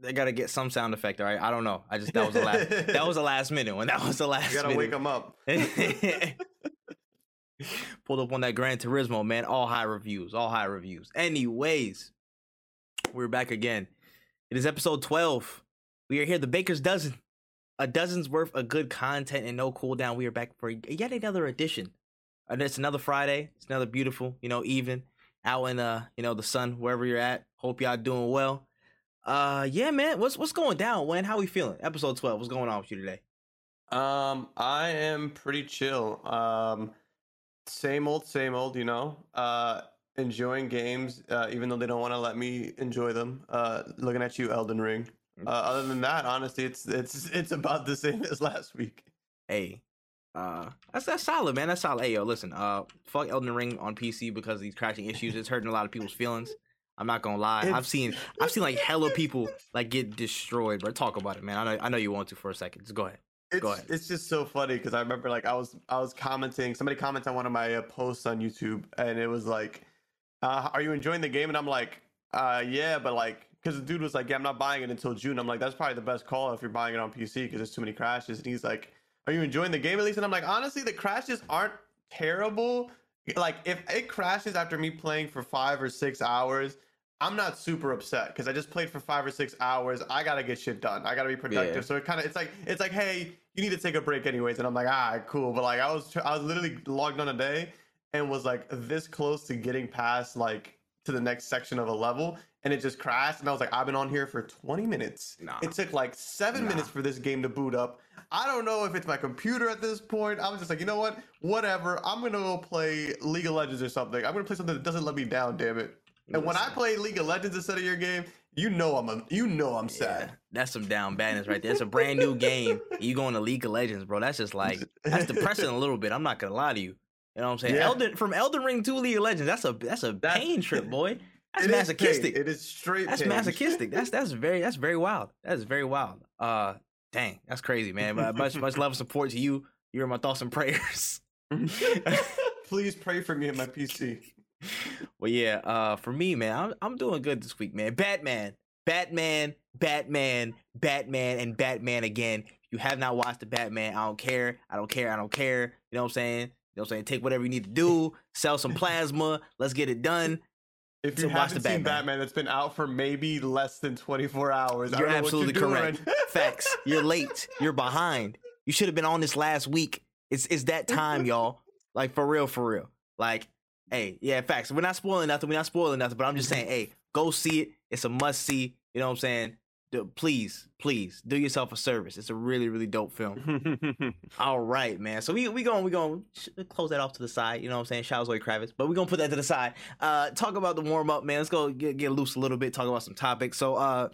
they gotta get some sound effect. All right, I don't know. I just that was the last that was the last minute when that was the last. You gotta minute. wake them up. Pulled up on that Gran Turismo, man. All high reviews, all high reviews. Anyways, we're back again. It is episode 12. We are here, the Baker's Dozen. A dozen's worth of good content and no cooldown. We are back for yet another edition. And it's another Friday. It's another beautiful, you know, evening out in uh, you know, the sun, wherever you're at. Hope y'all doing well. Uh yeah, man. What's what's going down, Wen How we feeling? Episode 12. What's going on with you today? Um, I am pretty chill. Um, same old, same old. You know, uh, enjoying games, uh, even though they don't want to let me enjoy them. Uh, looking at you, Elden Ring. Uh, other than that, honestly, it's it's it's about the same as last week. Hey, uh, that's that's solid, man. That's solid. Hey, yo, listen, uh, fuck Elden Ring on PC because of these crashing issues. It's hurting a lot of people's feelings. I'm not gonna lie. I've seen I've seen like hella people like get destroyed. But talk about it, man. I know I know you want to for a second. Just go ahead. It's, Go ahead. it's just so funny because I remember like I was I was commenting. Somebody commented on one of my uh, posts on YouTube, and it was like, uh, "Are you enjoying the game?" And I'm like, uh, "Yeah," but like, because the dude was like, "Yeah, I'm not buying it until June." I'm like, "That's probably the best call if you're buying it on PC because there's too many crashes." And he's like, "Are you enjoying the game at least?" And I'm like, "Honestly, the crashes aren't terrible. Like, if it crashes after me playing for five or six hours." I'm not super upset because I just played for five or six hours. I gotta get shit done. I gotta be productive. Yeah. So it kind of it's like it's like hey, you need to take a break anyways. And I'm like ah cool, but like I was I was literally logged on a day and was like this close to getting past like to the next section of a level, and it just crashed. And I was like I've been on here for 20 minutes. Nah. It took like seven Nah. minutes for this game to boot up. I don't know if it's my computer at this point. I was just like, you know what? Whatever. I'm gonna go play League of Legends or something. I'm gonna play something that doesn't let me down. Damn it. And when I play League of Legends instead of your game, you know I'm a, you know I'm Yeah, sad. that's some down badness right there. It's a brand new game. You going to League of Legends, bro. That's just like that's depressing a little bit. I'm not gonna lie to you. You know what I'm saying? Yeah. Elden from Elden Ring to League of Legends. That's a that's a That's- pain trip, boy. That's It is masochistic. pain. It is straight. That's pain. masochistic. That's that's very that's very wild. That's very wild. Uh, dang, that's crazy, man. But much much love and support to you. You're in my thoughts and prayers. Please pray for me and my PC. Well, yeah. Uh, for me, man, I'm I'm doing good this week, man. Batman, Batman, Batman, Batman, and Batman again. If you have not watched the Batman, I don't care. I don't care. I don't care. You know what I'm saying? You know what I'm saying? Take whatever you need to do. Sell some plasma. Let's get it done. If you haven't the seen Batman. Batman, that's been out for maybe less than 24 hours. You're don't know what absolutely doing. correct. Facts. You're late. You're behind. You should have been on this last week. It's it's that time, y'all. Like for real, for real. Like, hey, yeah, facts. We're not spoiling nothing. We're not spoiling nothing. But I'm just saying, hey, go see it. It's a must see. You know what I'm saying? Please, please do yourself a service. It's a really, really dope film. All right, man. So we we going we going close that off to the side. You know what I'm saying? Shout out Zoe Kravitz, but we gonna put that to the side. Uh, talk about the warm up, man. Let's go get get loose a little bit. Talk about some topics. So, uh,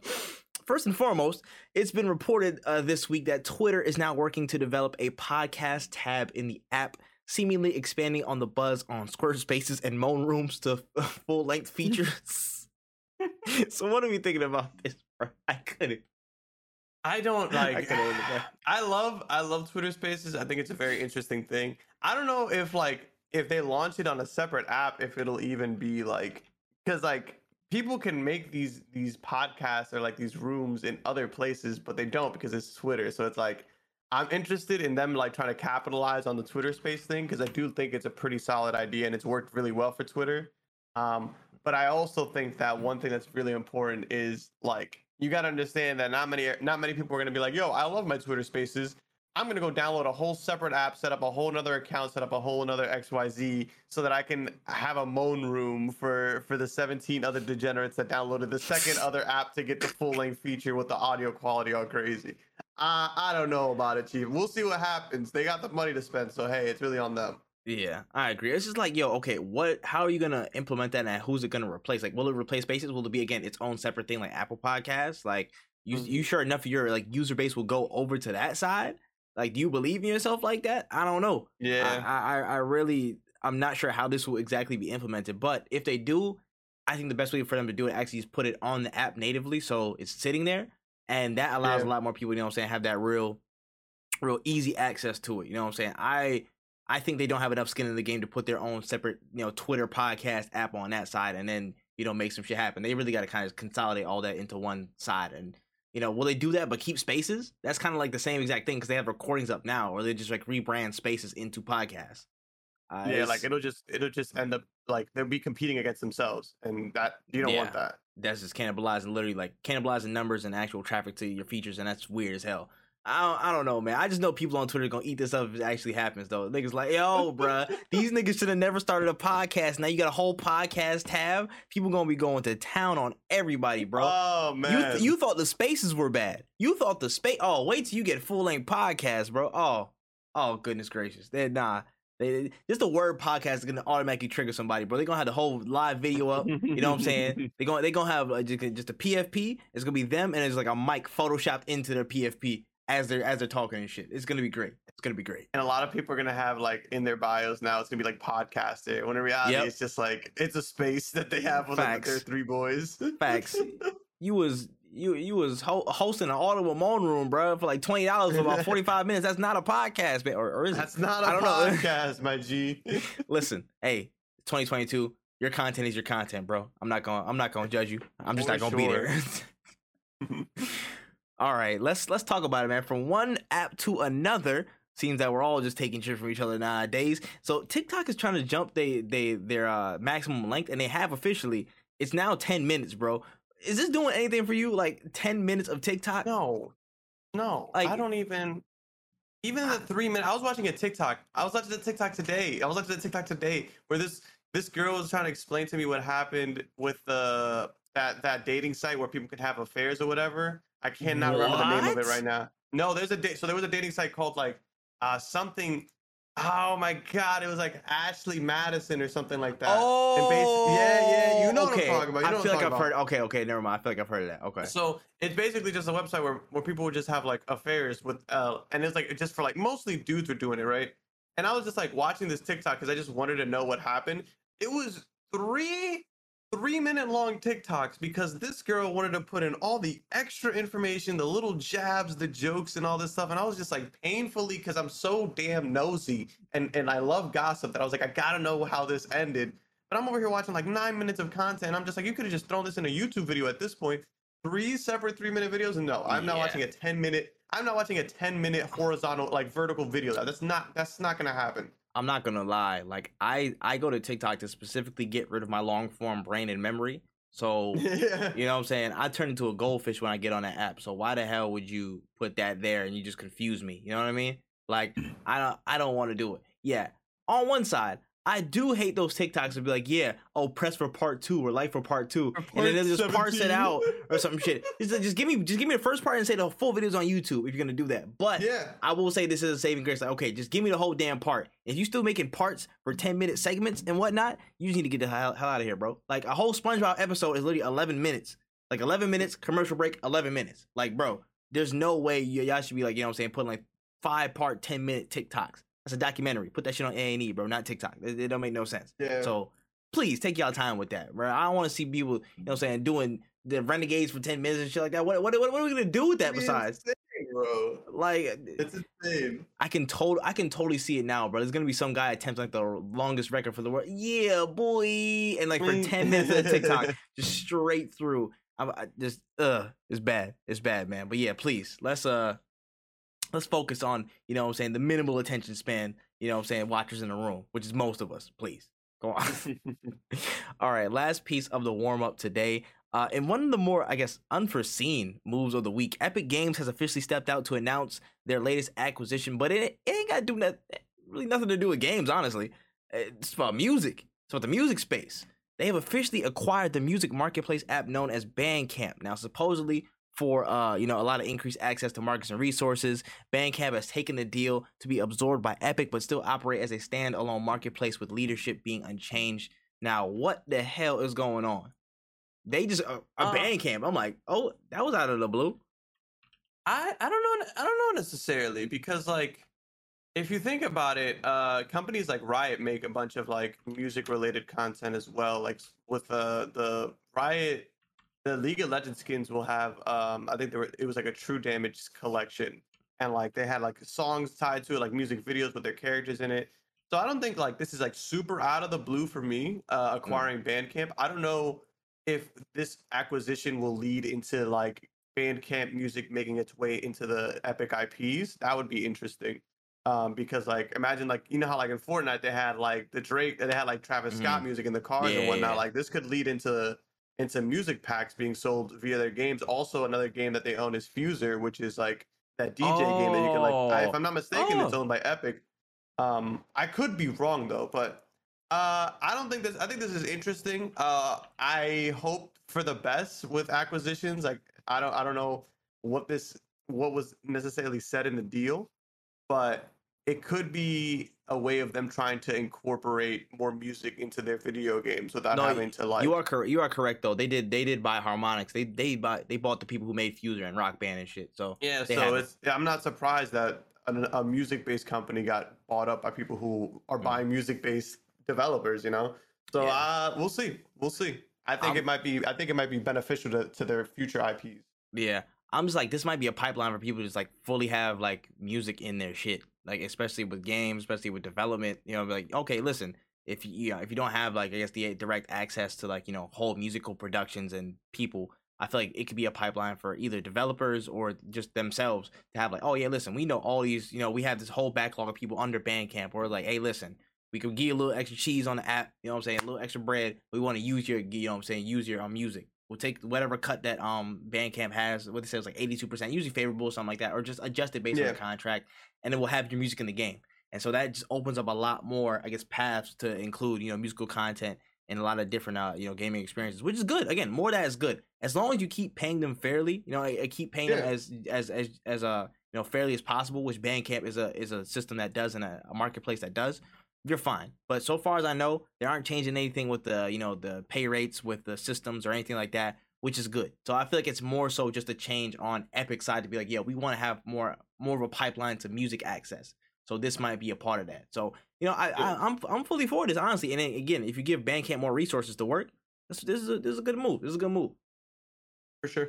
first and foremost, it's been reported uh, this week that Twitter is now working to develop a podcast tab in the app. Seemingly expanding on the buzz on Squarespaces and Moan Rooms to full length features. so, what are we thinking about this? Bro? I couldn't. I don't like. couldn't hold it back. I love I love Twitter Spaces. I think it's a very interesting thing. I don't know if like if they launch it on a separate app, if it'll even be like because like people can make these these podcasts or like these rooms in other places, but they don't because it's Twitter. So it's like I'm interested in them like trying to capitalize on the Twitter Space thing because I do think it's a pretty solid idea and it's worked really well for Twitter. Um, but I also think that one thing that's really important is like you got to understand that not many not many people are going to be like, "Yo, I love my Twitter Spaces. I'm going to go download a whole separate app, set up a whole another account, set up a whole another XYZ so that I can have a moan room for for the 17 other degenerates that downloaded the second other app to get the full-length feature with the audio quality all crazy." Uh, I don't know about it, Chief. We'll see what happens. They got the money to spend, so hey, it's really on them. Yeah, I agree. It's just like, yo, okay, what? How are you gonna implement that, and who's it gonna replace? Like, will it replace Spaces? Will it be again its own separate thing, like Apple Podcasts? Like, you Mhm. you sure enough your like user base will go over to that side? Like, do you believe in yourself like that? I don't know. Yeah. I, I I really I'm not sure how this will exactly be implemented, but if they do, I think the best way for them to do it actually is put it on the app natively, so it's sitting there, and that allows Yeah. a lot more people, you know what I'm saying, have that real, real easy access to it. You know what I'm saying? I I think they don't have enough skin in the game to put their own separate, you know, Twitter podcast app on that side, and then you know make some shit happen. They really got to kind of consolidate all that into one side, and You know, will they do that but keep spaces? That's kind of like the same exact thing because they have recordings up now, or they just like rebrand spaces into podcasts. Uh, yeah, like it'll just it'll just end up like they'll be competing against themselves, and that you don't yeah, want that. That's just cannibalizing, literally like cannibalizing numbers and actual traffic to your features, and that's weird as hell. I don't, I don't know, man. I just know people on Twitter are gonna eat this up if it actually happens, though. Niggas like, yo, bruh, these niggas should have never started a podcast. Now you got a whole podcast tab. People gonna be going to town on everybody, bro. Oh man, you th- you thought the spaces were bad. You thought the space. Oh, wait till you get full length podcast, bro. Oh, oh goodness gracious. They nah. They, just the word podcast is gonna automatically trigger somebody, bro. They're gonna have the whole live video up. You know what I'm saying? They're going they gonna have uh, just, just a PFP. It's gonna be them, and it's like a mic photoshopped into their PFP as they're as they're talking and shit. It's gonna be great. It's gonna be great. And a lot of people are gonna have like in their bios now. It's gonna be like podcasting. When in reality, yep. it's just like it's a space that they have with, like, their three boys. Facts. You was you you was ho- hosting an audible moan room, bro, for like twenty dollars for about forty five minutes. That's not a podcast, man. Or, or is That's not a I don't podcast, know. my G. Listen, hey, twenty twenty two. Your content is your content, bro. I'm not going. I'm not going to judge you. I'm just for not going to sure. be there. All right, let's let's talk about it, man. From one app to another, seems that we're all just taking shit from each other nowadays. So TikTok is trying to jump they they their uh, maximum length, and they have officially. It's now ten minutes, bro. Is this doing anything for you? Like ten minutes of TikTok? No, no. Like, I don't even. Even the three minutes. I was watching a TikTok. I was watching the TikTok today. I was watching the TikTok today where this this girl was trying to explain to me what happened with the that that dating site where people can have affairs or whatever I cannot what? remember the name of it right now. No, there's a date. So there was a dating site called like uh something. Oh my god, it was like Ashley Madison or something like that. Oh, yeah, yeah, you know okay. what I'm talking about. You I feel like I've about. heard. Okay, okay, never mind. I feel like I've heard of that. Okay. So it's basically just a website where where people would just have like affairs with, uh, and it's like just for like mostly dudes were doing it, right? And I was just like watching this TikTok because I just wanted to know what happened. It was three three minute long TikToks because this girl wanted to put in all the extra information, the little jabs, the jokes, and all this stuff. And I was just like painfully because I'm so damn nosy and, and I love gossip that I was like, I gotta know how this ended. But I'm over here watching like nine minutes of content. I'm just like, you could have just thrown this in a YouTube video at this point. Three separate three minute videos. And no, I'm yeah. not watching a 10 minute. I'm not watching a 10 minute horizontal like vertical video. That's not that's not gonna happen. I'm not gonna lie. Like I I go to TikTok to specifically get rid of my long form brain and memory. So yeah. you know what I'm saying? I turn into a goldfish when I get on that app. So why the hell would you put that there and you just confuse me? You know what I mean? Like I don't I don't want to do it. Yeah. On one side, I do hate those TikToks to be like, yeah, oh, press for part two or like for part two, for part and then just 17. parse it out or some shit. Just, just give me, just give me the first part and say the full video's on YouTube if you're gonna do that. But yeah, I will say this is a saving grace. Like, okay, just give me the whole damn part. If you still making parts for ten minute segments and whatnot, you just need to get the hell, hell out of here, bro. Like a whole SpongeBob episode is literally 11 minutes. Like 11 minutes, commercial break, 11 minutes. Like, bro, there's no way y- y'all should be like, you know what I'm saying, putting like five part, 10 minute TikToks. That's a documentary. Put that shit on A and E, bro, not TikTok. It, it, don't make no sense. Yeah. So please take y'all time with that, bro. I don't want to see people, you know, what I'm saying, doing the renegades for ten minutes and shit like that. What what what, are we gonna do with that it's besides? Insane, bro. Like it's insane. I can total I can totally see it now, bro. There's gonna be some guy attempts like the longest record for the world. Yeah, boy, and like for ten minutes of TikTok, just straight through. I, I just uh, it's bad. It's bad, man. But yeah, please let's uh let's focus on, you know what I'm saying, the minimal attention span, you know what I'm saying, watchers in the room, which is most of us, please. Go on. All right, last piece of the warm up today. Uh, in one of the more, I guess, unforeseen moves of the week, Epic Games has officially stepped out to announce their latest acquisition, but it, it ain't got to do nothing, really nothing to do with games, honestly. It's about music. It's about the music space. They have officially acquired the music marketplace app known as Bandcamp. Now, supposedly, for uh, you know a lot of increased access to markets and resources. Bandcamp has taken the deal to be absorbed by Epic, but still operate as a standalone marketplace with leadership being unchanged. Now, what the hell is going on? They just uh, a uh, Bandcamp. I'm like, oh, that was out of the blue. I I don't know. I don't know necessarily because like. If you think about it, uh, companies like Riot make a bunch of like music related content as well. Like with uh, the Riot the League of Legends skins will have um I think there were it was like a true damage collection and like they had like songs tied to it like music videos with their characters in it. So I don't think like this is like super out of the blue for me uh mm. acquiring mm. Bandcamp. I don't know if this acquisition will lead into like Bandcamp music making its way into the Epic IPs. That would be interesting. Um, because like imagine like you know how like in Fortnite they had like the Drake they had like Travis Scott music in the cars Yeah, and whatnot. yeah. Like this could lead into into music packs being sold via their games. Also, another game that they own is Fuser, which is like that DJ game that you can like. I, if Oh. I'm not mistaken, it's Oh. owned by Epic. Um, I could be wrong though, but uh, I don't think this. I think this is interesting. Uh, I hope for the best with acquisitions. Like, I don't. I don't know what this what was necessarily said in the deal, but it could be a way of them trying to incorporate more music into their video games without No, having to like. you are correct. You are correct though. They did. They did buy Harmonix. They they buy. They bought the people who made Fuser and Rock Band and shit. So Yeah, so it's yeah, I'm not surprised that an, a music-based company got bought up by people who are Mm. buying music-based developers. You know, so Yeah. uh, we'll see, we'll see. I think I'm- it might be, I think it might be beneficial to, to their future IPs. yeah, I'm just like this might be a pipeline for people to just like fully have like music in their shit. Like especially with games, especially with development. You know, like okay, listen. If you, know, if you don't have like I guess the direct access to like you know whole musical productions and people, I feel like it could be a pipeline for either developers or just themselves to have like, oh yeah, listen, we know all these, you know, we have this whole backlog of people under Bandcamp. Or like, hey, listen, we could give you a little extra cheese on the app, you know what I'm saying, a little extra bread. We want to use your, you know what I'm saying, use your um, music. We'll take whatever cut that um Bandcamp has, what they say is like 82%, usually favorable, or something like that, or just adjust it based on the contract, and then we'll have your music in the game. And so that just opens up a lot more, I guess, paths to include, you know, musical content and a lot of different, uh, you know, gaming experiences, which is good. Again, more of that is good as long as you keep paying them fairly. You know, I, I keep paying them Yeah. as as as as uh, you know fairly as possible, which Bandcamp is a is a system that does and a, a marketplace that does. You're fine. But so far as I know, they aren't changing anything with the you know the pay rates with the systems or anything like that, which is good. So I feel like it's more so just a change on Epic side to be like, yeah, we want to have more more of a pipeline to music access. So this might be a part of that. So you know, I, I I'm I'm fully for this honestly. And again, if you give Bandcamp more resources to work, this this is a, this is a good move. This is a good move. For sure.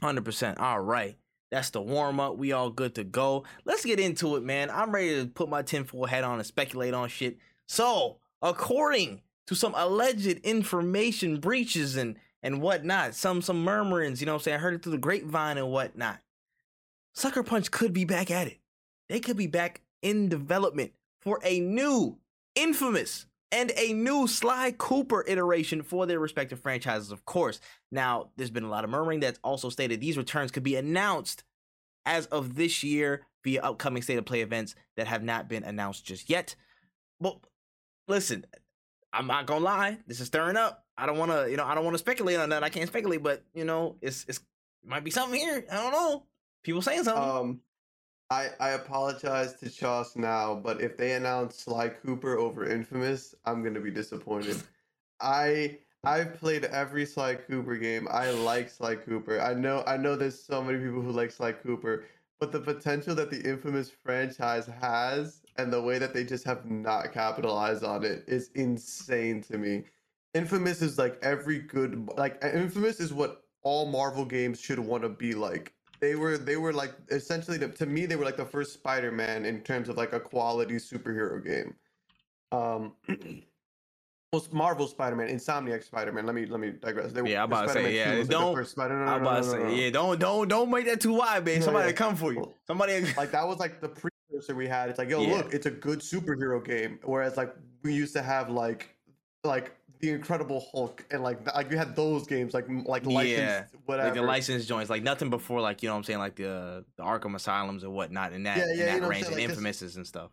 Hundred percent. All right. That's the warm up. We all good to go. Let's get into it, man. I'm ready to put my tinfoil hat on and speculate on shit. So, according to some alleged information breaches and and whatnot, some some murmurings, you know what I'm saying? I heard it through the grapevine and whatnot. Sucker Punch could be back at it. They could be back in development for a new infamous and a new Sly Cooper iteration for their respective franchises, of course. Now, there's been a lot of murmuring that's also stated these returns could be announced as of this year via upcoming state of play events that have not been announced just yet. Well, listen, I'm not gonna lie, this is stirring up. I don't wanna, you know, I don't wanna speculate on that. I can't speculate, but you know, it's it's it might be something here. I don't know. People saying something. Um, I I apologize to Choss now, but if they announce Sly Cooper over Infamous, I'm gonna be disappointed. I I've played every Sly Cooper game. I like Sly Cooper. I know I know there's so many people who like Sly Cooper, but the potential that the Infamous franchise has and the way that they just have not capitalized on it is insane to me. Infamous is like every good like Infamous is what all Marvel games should want to be like. They were they were like essentially the, to me they were like the first Spider-Man in terms of like a quality superhero game. Um Marvel Spider-Man, Insomniac Spider-Man. Let me let me digress. They, Yeah, I'm about to say, yeah, 2 was, like, the don't- Spider- no, no, I'm about to no, say, yeah, don't don't don't make that too wide, man. Somebody yeah. come for you. Somebody like that was like the precursor we had. It's like, yo, Yeah. look, it's a good superhero game. Whereas like we used to have like like the Incredible Hulk and like like we had those games like like licensed Yeah, whatever. like the license joints, like nothing before, like you know what I'm saying, like the the Arkham Asylums and whatnot, in that Yeah, yeah, that what I'm range, and like, Infamouses and stuff.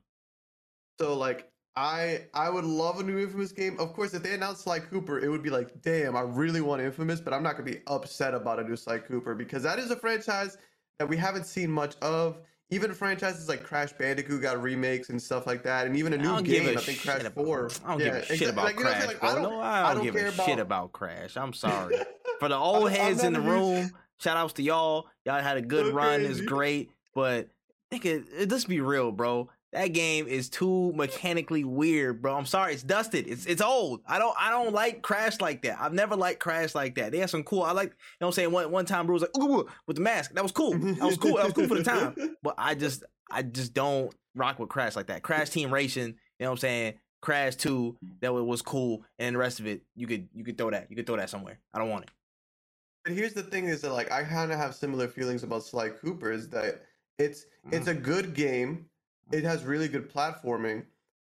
So like I I would love a new Infamous game. Of course, if they announced Sly Cooper, it would be like, damn, I really want Infamous, but I'm not gonna be upset about a new Sly Cooper because that is a franchise that we haven't seen much of. Even franchises like Crash Bandicoot got remakes and stuff like that, and even a new don't game. a I think Crash about- Four. I don't yeah, give a shit about like, you know what I'm Crash? Like, bro. I don't, no, I don't, give a about, shit about Crash. I'm sorry. For the old heads in the huge- room, shout outs to y'all. Y'all had a good Go run. It's great. But nigga, it- let's be real, bro. That game is too mechanically weird, bro. I'm sorry, it's dusted. It's it's old. I don't I don't like Crash like that. I've never liked Crash like that. They had some cool. I like you know what I'm saying. One one time, bro was like ooh with the mask. That was cool. That was cool. That was cool for the time. But I just I just don't rock with Crash like that. Crash Team Racing, you know what I'm saying? Crash 2, that was cool, and the rest of it, you could you could throw that. You could throw that somewhere. I don't want it. But here's the thing: is that like I kind of have similar feelings about Sly Cooper. Is that it's it's Mm-hmm. a good game. It has really good platforming,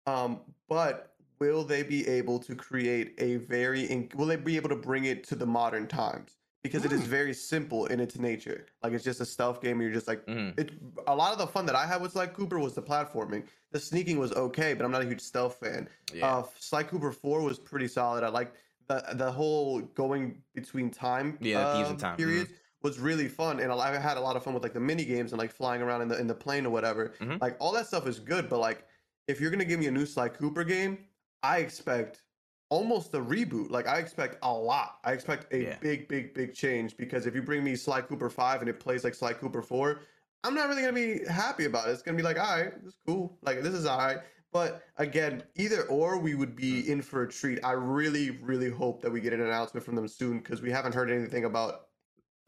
um, but will they be able to create a very? In, will they be able to bring it to the modern times? Because it is Mm. very simple in its nature. Like it's just a stealth game. You're just like Mhm. it. A lot of the fun that I had with Sly Cooper was the platforming. The sneaking was okay, but I'm not a huge stealth fan. Uh, Sly Cooper Four was pretty solid. I like the the whole going between time. Yeah, the thieves in um, time, mhm. periods was really fun, and I had a lot of fun with like the mini games and like flying around in the in the plane or whatever. Mhm. Like all that stuff is good, but like if you're gonna give me a new Sly Cooper game, I expect almost a reboot. Like I expect a lot. I expect a Yeah. big, big, big change because if you bring me Sly Cooper Five and it plays like Sly Cooper Four, I'm not really gonna be happy about it. It's gonna be like, all right, this is cool. Like this is all right. But again, either or, we would be in for a treat. I really, really hope that we get an announcement from them soon because we haven't heard anything about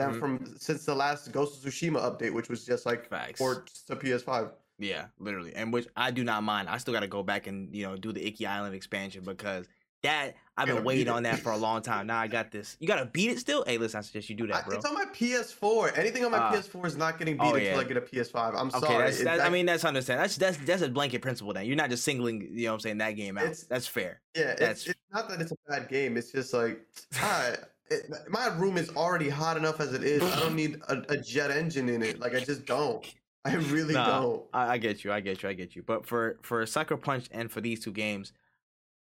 Mhm. from since the last Ghost of Tsushima update, which was just like Facts. ports to PS5. Yeah, literally, and which I do not mind. I still got to go back and you know do the Iki Island expansion because that I've been waiting on that for a long time. Now I got this. You got to beat it still. Hey, listen, I suggest you do that, bro. it's on my PS4. Anything on my Ah. PS4 is not getting beat Oh, until. I get a PS5. I'm Okay, sorry. that's, It- that, I mean that's understandable. That's that's that's a blanket principle. Then you're not just singling, you know, what I'm saying that game out. That's fair. Yeah, That's- it's, it's not that it's a bad game. It's just like, ah, it, my room is already hot enough as it is. I don't need a, a jet engine in it. Like I just don't. I really Nah, don't. I, I get you. I get you. I get you. But for for Sucker Punch and for these two games,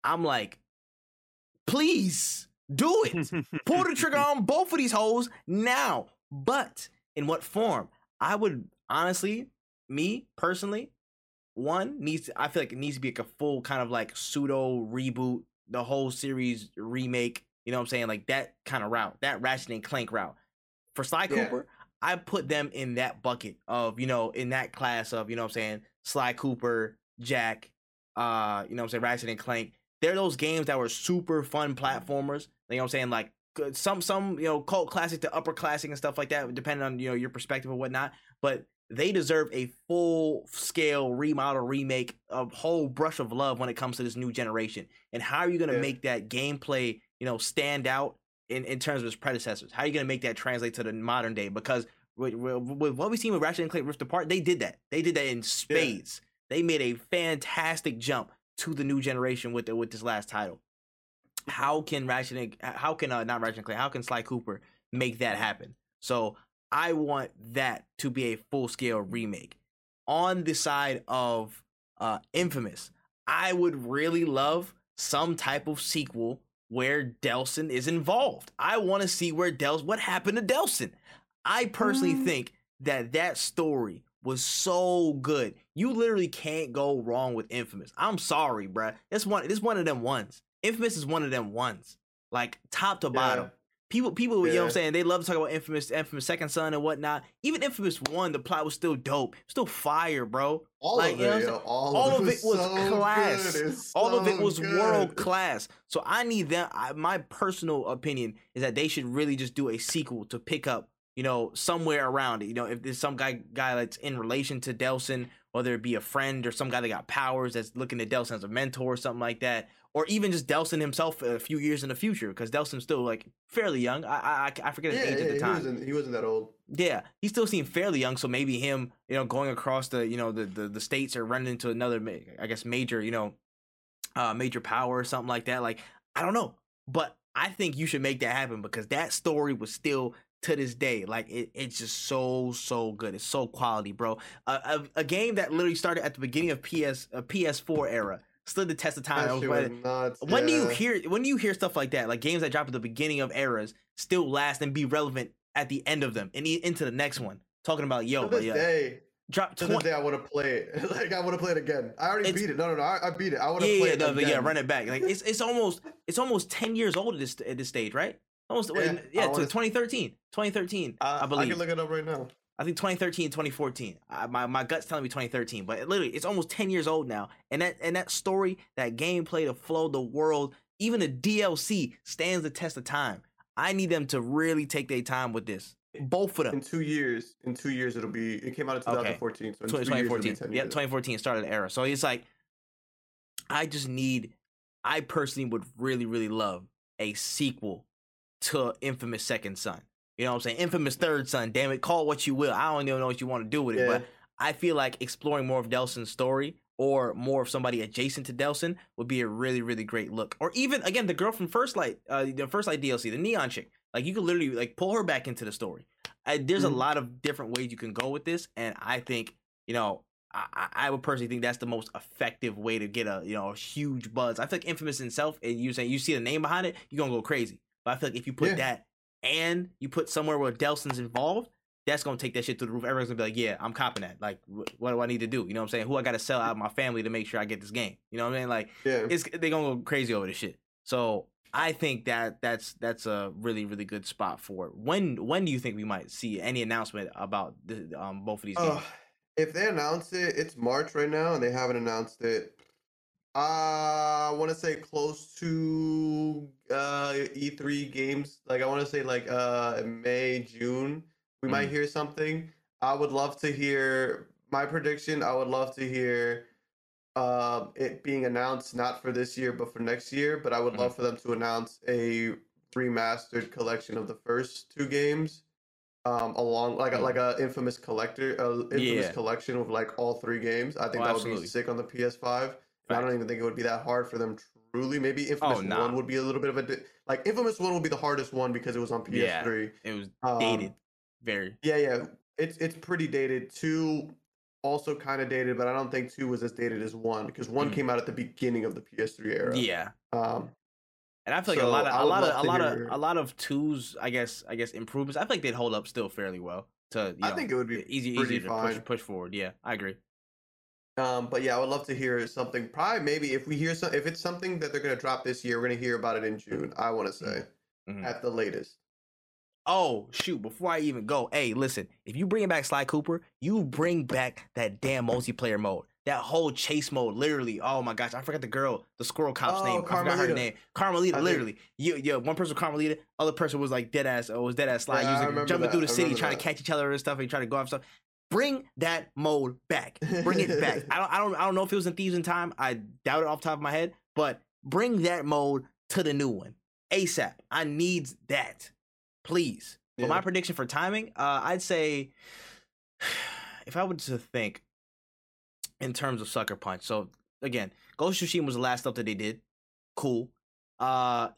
I'm like, please do it. Pull the trigger on both of these holes now. But in what form? I would honestly, me personally, one needs. To, I feel like it needs to be like a full kind of like pseudo reboot, the whole series remake. You know what I'm saying? Like that kind of route, that Ratchet and Clank route. For Sly Yeah. Cooper, I put them in that bucket of you know in that class of you know what I'm saying Sly Cooper, Jak, uh, you know what I'm saying Ratchet and Clank. They're those games that were super fun platformers. You know what I'm saying? Like some some you know cult classic to upper classic and stuff like that, depending on you know your perspective or whatnot. But they deserve a full scale remodel remake, a whole brush of love when it comes to this new generation. And how are you gonna Yeah. make that gameplay you know stand out in, in terms of his predecessors? How are you gonna make that translate to the modern day? Because with, with, what we've seen with Ratchet and Clank Rift Apart, they did that. They did that in spades. They made a fantastic jump to the new generation with the, with this last title. How can Ratchet and how can uh, not Ratchet and Clank? How can Sly Cooper make that happen? So I want that to be a full scale remake. On the side of uh, Infamous, I would really love some type of sequel where Delsin is involved. I want to see where Dels what happened to Delsin. I personally Mm. think that that story was so good. You literally can't go wrong with Infamous. I'm sorry, bruh. It's one. It's one of them ones. Infamous is one of them ones. Like top to bottom. People, people, you know what I'm saying? They love to talk about Infamous, Infamous Second Son and whatnot. Even Infamous One, the plot was still dope, still fire, bro. All Like, of you know it, all, All of it was so class. It's All of it was good. world class. So I need them. I, my personal opinion is that they should really just do a sequel to pick up, you know, somewhere around it. You know, if there's some guy guy that's in relation to Delsin, whether it be a friend or some guy that got powers that's looking at Delsin as a mentor or something like that, or even just Delsin himself a few years in the future, because Delsin's still like fairly young. I I, I forget his Yeah, age yeah, at the he time. wasn't, he wasn't that old. Yeah, he still seemed fairly young, so maybe him, you know, going across the, you know, the the, the states or running into another, I guess, major, you know, uh, major power or something like that. Like, I don't know, but I think you should make that happen because that story was still to this day, like it, it's just so so good. It's so quality, bro. Uh, a, a game that literally started at the beginning of PS uh, PS4 era stood the test of time. I That was shit ready- was nuts. when do you hear when do you hear stuff like that? Like games that drop at the beginning of eras still last and be relevant at the end of them and into the next one. Talking about yo, To this yeah, day, drop to this day, I want to play it. like I want to play it again. I already It's- beat it. No, no, no. I, I beat it. I want to Yeah, play yeah, it no, again. yeah, run it back. Like it's it's almost it's almost ten years old at this at this stage, right? Almost Yeah, yeah, to 2013, 2013, Uh, I I believe. can look it up right now. I think 2013, 2014. I, my my gut's telling me 2013, but it literally it's almost 10 years old now. And that and that story, that gameplay, the flow, the world, even the DLC stands the test of time. I need them to really take their time with this. Both of them. In two years, in two years, it'll be. It came out in Okay. So in 20, two 2014. Yeah, 2014 started the era. So it's like, I just need, I personally would really, really love a sequel to Infamous Second Son. You know what I'm saying? Infamous Third Son, damn it, call it what you will. I don't even know what you want to do with it, Yeah. but I feel like exploring more of Delsin's story or more of somebody adjacent to Delsin would be a really, really great look. Or even again, the girl from First Light, uh, the First Light DLC, the neon chick. Like you could literally like pull her back into the story. I, there's Mhm. a lot of different ways you can go with this, and I think you know. I, I- I would personally think that's the most effective way to get a you know a huge buzz. I feel like Infamous itself, and you saying you see the name behind it, you're gonna go crazy. But I feel like if you put Yeah. that and you put somewhere where Delsin's involved, that's gonna take that shit to the roof. Everyone's gonna be like, yeah, I'm copping that. Like, wh- what do I need to do? You know what I'm saying? Who I gotta sell out of my family to make sure I get this game? You know what I mean? Like, Yeah. it's they gonna go crazy over this shit. So I think that that's that's a really really good spot for it. When when do you think we might see any announcement about the, um both of these games? Uh, if they announce it, it's March right now, and they haven't announced it. Uh, I want to say close to uh E3 games. Like I want to say like uh May, June. We might Mhm. hear something. I would love to hear my prediction. I would love to hear um it being announced not for this year but for next year. But I would Mhm. love for them to announce a remastered collection of the first two games um along like a, Mhm. like a infamous collector uh, infamous Yeah. collection of like all three games i think Oh, that would absolutely. be sick on the ps5 and i don't even think it would be that hard for them truly maybe infamous Oh, nah. one would be a little bit of a di- like infamous one would be the hardest one because it was on ps3 It was um, dated, very. yeah yeah it's it's pretty dated two also kind of dated but i don't think two was as dated as one because one Mhm. came out at the beginning of the ps3 era Yeah, um and I feel like So, a lot of a lot of a lot of a lot of twos. I guess I guess improvements. I feel like they'd hold up still fairly well. To you I know, think it would be easy easy to push push forward. Yeah, I agree. Um, but yeah, I would love to hear something. Probably, maybe if we hear some, if it's something that they're gonna drop this year, we're gonna hear about it in June. I want to say Mhm. at the latest. Oh shoot! Before I even go, hey, listen. If you bring back Sly Cooper, you bring back that damn multiplayer mode, that whole chase mode. Literally, oh my gosh, I forgot the girl, the squirrel cop's Oh, name. I forgot her name. Carmelita. I think- Literally, you, yeah. One person was Carmelita, other person was like dead ass. Or was dead ass Sly. Yeah, using jumping that, through the I city, trying that. to catch each other and stuff, and trying to go off stuff. Bring that mode back. Bring it back. I don't. I don't. I don't know if it was in Thieves in Time. I doubt it off the top of my head. But bring that mode to the new one ASAP. I needs that, please. But my prediction for timing, uh, I'd say if I were to think in terms of Sucker Punch. So again, Ghost Tsushima was the last stuff that they did. Cool. Uh,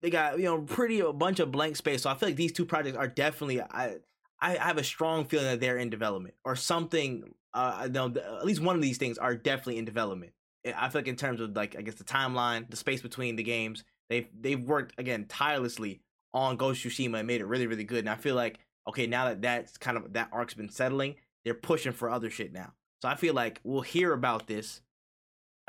they got you know pretty a bunch of blank space. So I feel like these two projects are definitely I I have a strong feeling that they're in development or something. Uh, I know at least one of these things are definitely in development. I- I feel like in terms of like I guess the timeline, the space between the games, they've they've worked again tirelessly on Ghost Tsushima and made it really really good. And I feel like okay now that that's kind of that arc's been settling, they're pushing for other shit now. So I feel like we'll hear about this.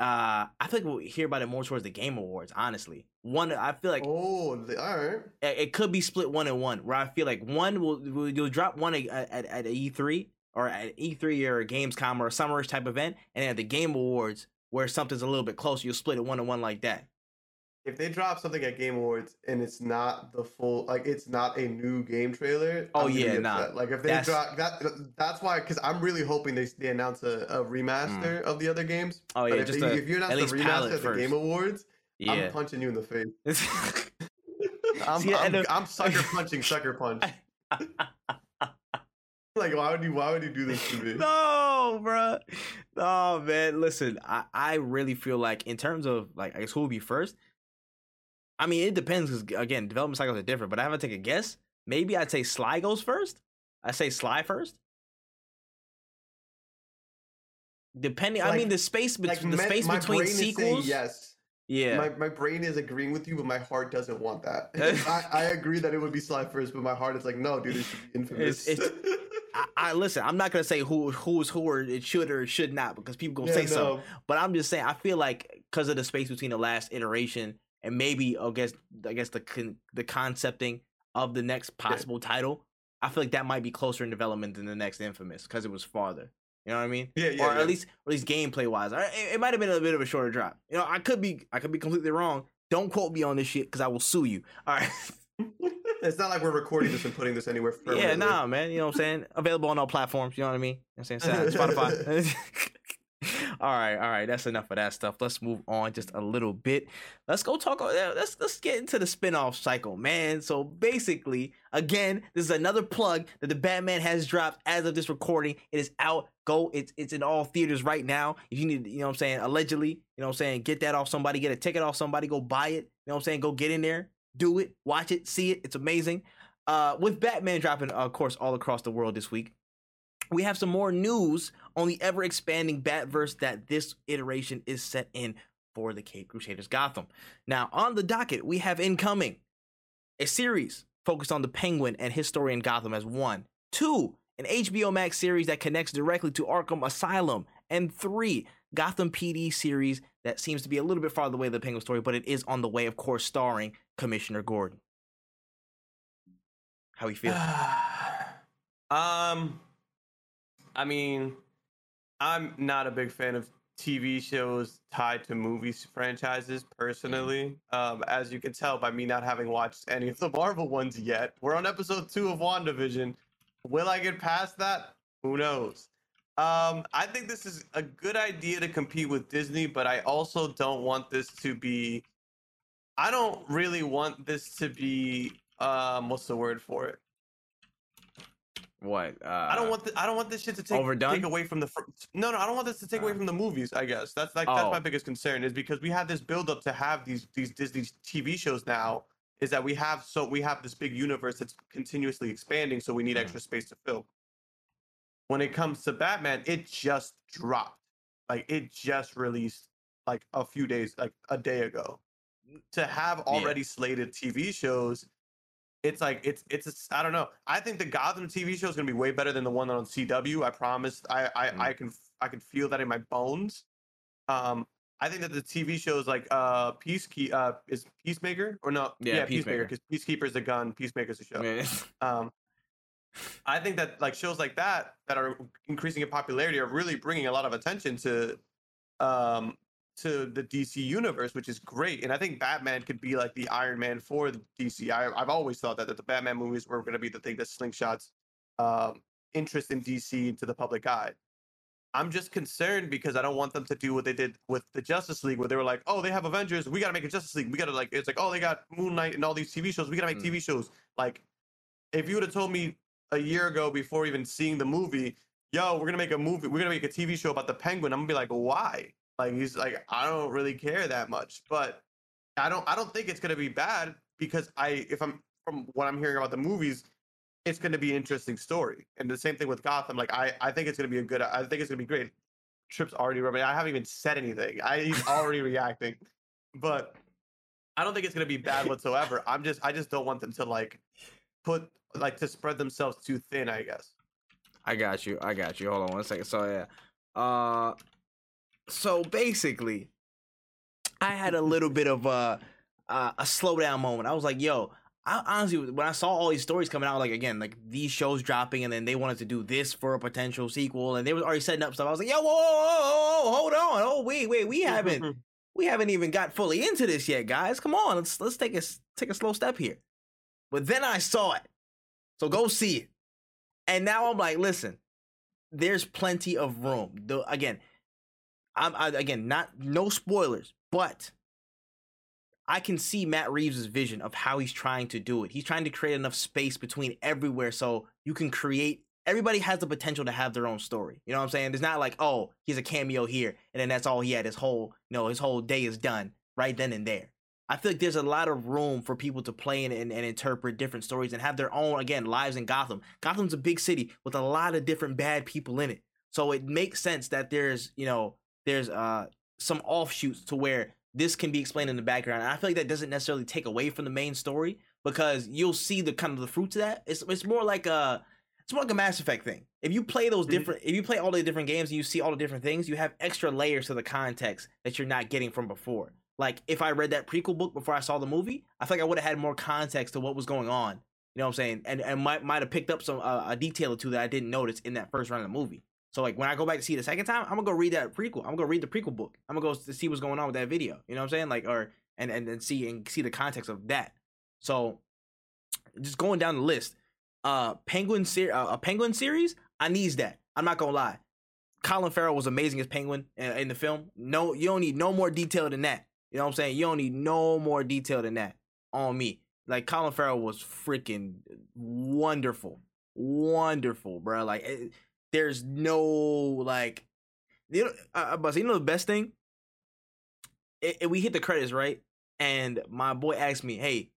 Uh, I feel like we'll hear about it more towards the Game Awards. Honestly, one I feel like oh, the, all right. it it could be split one and one where I feel like one will, will you'll drop one at at, at E3 or at E3 or a Gamescom or a summerish type event, and then at the Game Awards where something's a little bit closer, you'll split it one and one like that. If they drop something at Game Awards and it's not the full, like it's not a new game trailer. Oh, I'm yeah, nah. Like if they That's- drop that, that's why. Because I'm really hoping they they announce a, a hmm. remaster of the other games. Oh But yeah, if, just they, a, if you announce the remaster at the. Game Awards, I'm punching you in the face. I'm, See, I I'm, I'm sucker punching sucker punch. like why would you why would you do this to me? no, bro. No, man. Listen, I, I really feel like in terms of like I guess who will be first. I mean, it depends because again, development cycles are different. But I have to take a guess. Maybe I'd say Sly goes first. I say Sly first. Depending, I mean, the space, bet- Like the space my between sequels. yes. Yeah, My my brain is agreeing with you, but my heart doesn't want that. I, I agree that it would be Sly first, but my heart is like, no, dude, it should be infamous. It's- I, I listen. I'm not gonna say who who's who or it should or should not because people gonna Yeah, say so. But I'm just saying, I feel like because of the space between the last iteration and maybe I guess I guess the con- the concepting of the next possible title, I feel like that might be closer in development than the next Infamous because it was farther. You know what I mean? Yeah, yeah, or yeah. at least or at least gameplay wise, it, it might have been a bit of a shorter drop. You know, I could be I could be completely wrong. Don't quote me on this shit because I will sue you. All right. it's not like we're recording this and putting this anywhere. yeah, nah, man. You know what I'm saying? Available on all platforms. You know what I mean? You know what I'm saying? Spotify. all right, all right. That's enough of that stuff. Let's move on just a little bit. Let's go talk. Let's let's get into the spinoff cycle, man. So basically, again, this is another plug that the Batman has dropped as of this recording. It is out. Go. It's it's in all theaters right now. If you need, you know, what I'm saying, allegedly, you know, what I'm saying, get that off somebody, get a ticket off somebody, go buy it. You know, what I'm saying, go get in there, do it, watch it, see it. It's amazing. Uh, with Batman dropping, of course, all across the world this week we have some more news on the ever expanding Batverse that this iteration is set in for the Cape Crusaders Gotham. Now, on the docket, we have incoming a series focused on the Penguin and his story in Gotham as one, two, an HBO Max series that connects directly to Arkham Asylum, and three, Gotham PD series that seems to be a little bit farther away than the Penguin story, but it is on the way, of course, starring Commissioner Gordon. How you feel? um I mean, I'm not a big fan of TV shows tied to movies franchises personally. Um, as you can tell by me not having watched any of the Marvel ones yet. We're on episode two of WandaVision. Will I get past that? Who knows? Um, I think this is a good idea to compete with Disney, but I also don't want this to be. I don't really want this to be. Um, what's the word for it? What? Uh, I don't want the, I don't want this shit to take overdone? take away from the fr- no no I don't want this to take away Uh. from the movies. I guess that's like that's Oh. my biggest concern is because we have this build up to have these these Disney TV shows now is that we have so we have this big universe that's continuously expanding so we need Mhm. extra space to fill. When it comes to Batman, it just dropped. Like it just released like a few days like a day ago. To have already slated TV shows it's like it's it's a, I don't know. I think the Gotham TV show is gonna be way better than the one on CW. I promise. I I, Mm. I can I can feel that in my bones. Um, I think that the TV shows like uh Peacekeeper uh is Peacemaker or no Yeah, Peacemaker Peacemaker. because is a gun, Peacemaker is a show. Um, I think that like shows like that that are increasing in popularity are really bringing a lot of attention to um to the DC universe, which is great. And I think Batman could be like the Iron Man for the DC. I, I've always thought that, that the Batman movies were going to be the thing that slingshots um, interest in DC into the public eye. I'm just concerned because I don't want them to do what they did with the Justice League, where they were like, "Oh, they have Avengers, we got to make a Justice League. We got to like." It's like, "Oh, they got Moon Knight and all these TV shows. We got to make Mm. TV shows." Like, if you would have told me a year ago before even seeing the movie, "Yo, we're gonna make a movie. We're gonna make a TV show about the Penguin," I'm gonna be like, "Why?" Like, he's like, "I don't really care that much," but I don't. I don't think it's gonna be bad because I, if I'm from what I'm hearing about the movies, it's going to be an interesting story. And the same thing with Gotham. Like I, I think it's going to be a good. I think it's going to be great. Trip's already rubbing. I haven't even said anything. I, he's already reacting, but I don't think it's going to be bad whatsoever. I'm just, I just don't want them to like put like to spread themselves too thin. I guess. I got you. I got you. Hold on one second. So yeah. Uh so basically I had a little bit of a uh, a slowdown moment. I was like, yo, I honestly when I saw all these stories coming out, like again, like these shows dropping and then they wanted to do this for a potential sequel and they was already setting up stuff. I was like, yo, whoa, whoa, whoa, whoa, hold on. Oh, wait, wait, we haven't we haven't even got fully into this yet, guys. Come on, let's let's take a take a slow step here. But then I saw it, so go see it. And now I'm like, listen, there's plenty of room. The, again, I'm I, again not no spoilers, but I can see Matt Reeves' vision of how he's trying to do it. He's trying to create enough space between everywhere so you can create. Everybody has the potential to have their own story. You know what I'm saying? It's not like, oh, he's a cameo here, and then that's all he had. His whole, you know, his whole day is done right then and there. I feel like there's a lot of room for people to play and, and, and interpret different stories and have their own, again, lives in Gotham. Gotham's a big city with a lot of different bad people in it. So it makes sense that there's, you know, there's uh some offshoots to where this can be explained in the background. And I feel like that doesn't necessarily take away from the main story because you'll see the kind of the fruits of that. It's it's more like a it's more like a Mass Effect thing. If you play those Mhm. different, if you play all the different games and you see all the different things, you have extra layers to the context that you're not getting from before. Like if I read that prequel book before I saw the movie, I feel like I would have had more context to what was going on. You know what I'm saying? And and might might have picked up some uh, a detail or two that I didn't notice in that first run of the movie. So like when I go back to see the second time, I'm gonna go read that prequel. I'm gonna go read the prequel book. I'm gonna go to see what's going on with that video. You know what I'm saying? Like or and and, and see and see the context of that. So just going down the list, uh, Penguin ser- uh, a Penguin series, I needs that. I'm not gonna lie. Colin Farrell was amazing as Penguin in, in the film. No, you don't need no more detail than that. You know what I'm saying? You don't need no more detail than that on me. Like Colin Farrell was freaking wonderful, wonderful, bro. Like it, there's no like, you know, uh, but you know the best thing. It, it, we hit the credits right, and my boy asked me, "Hey,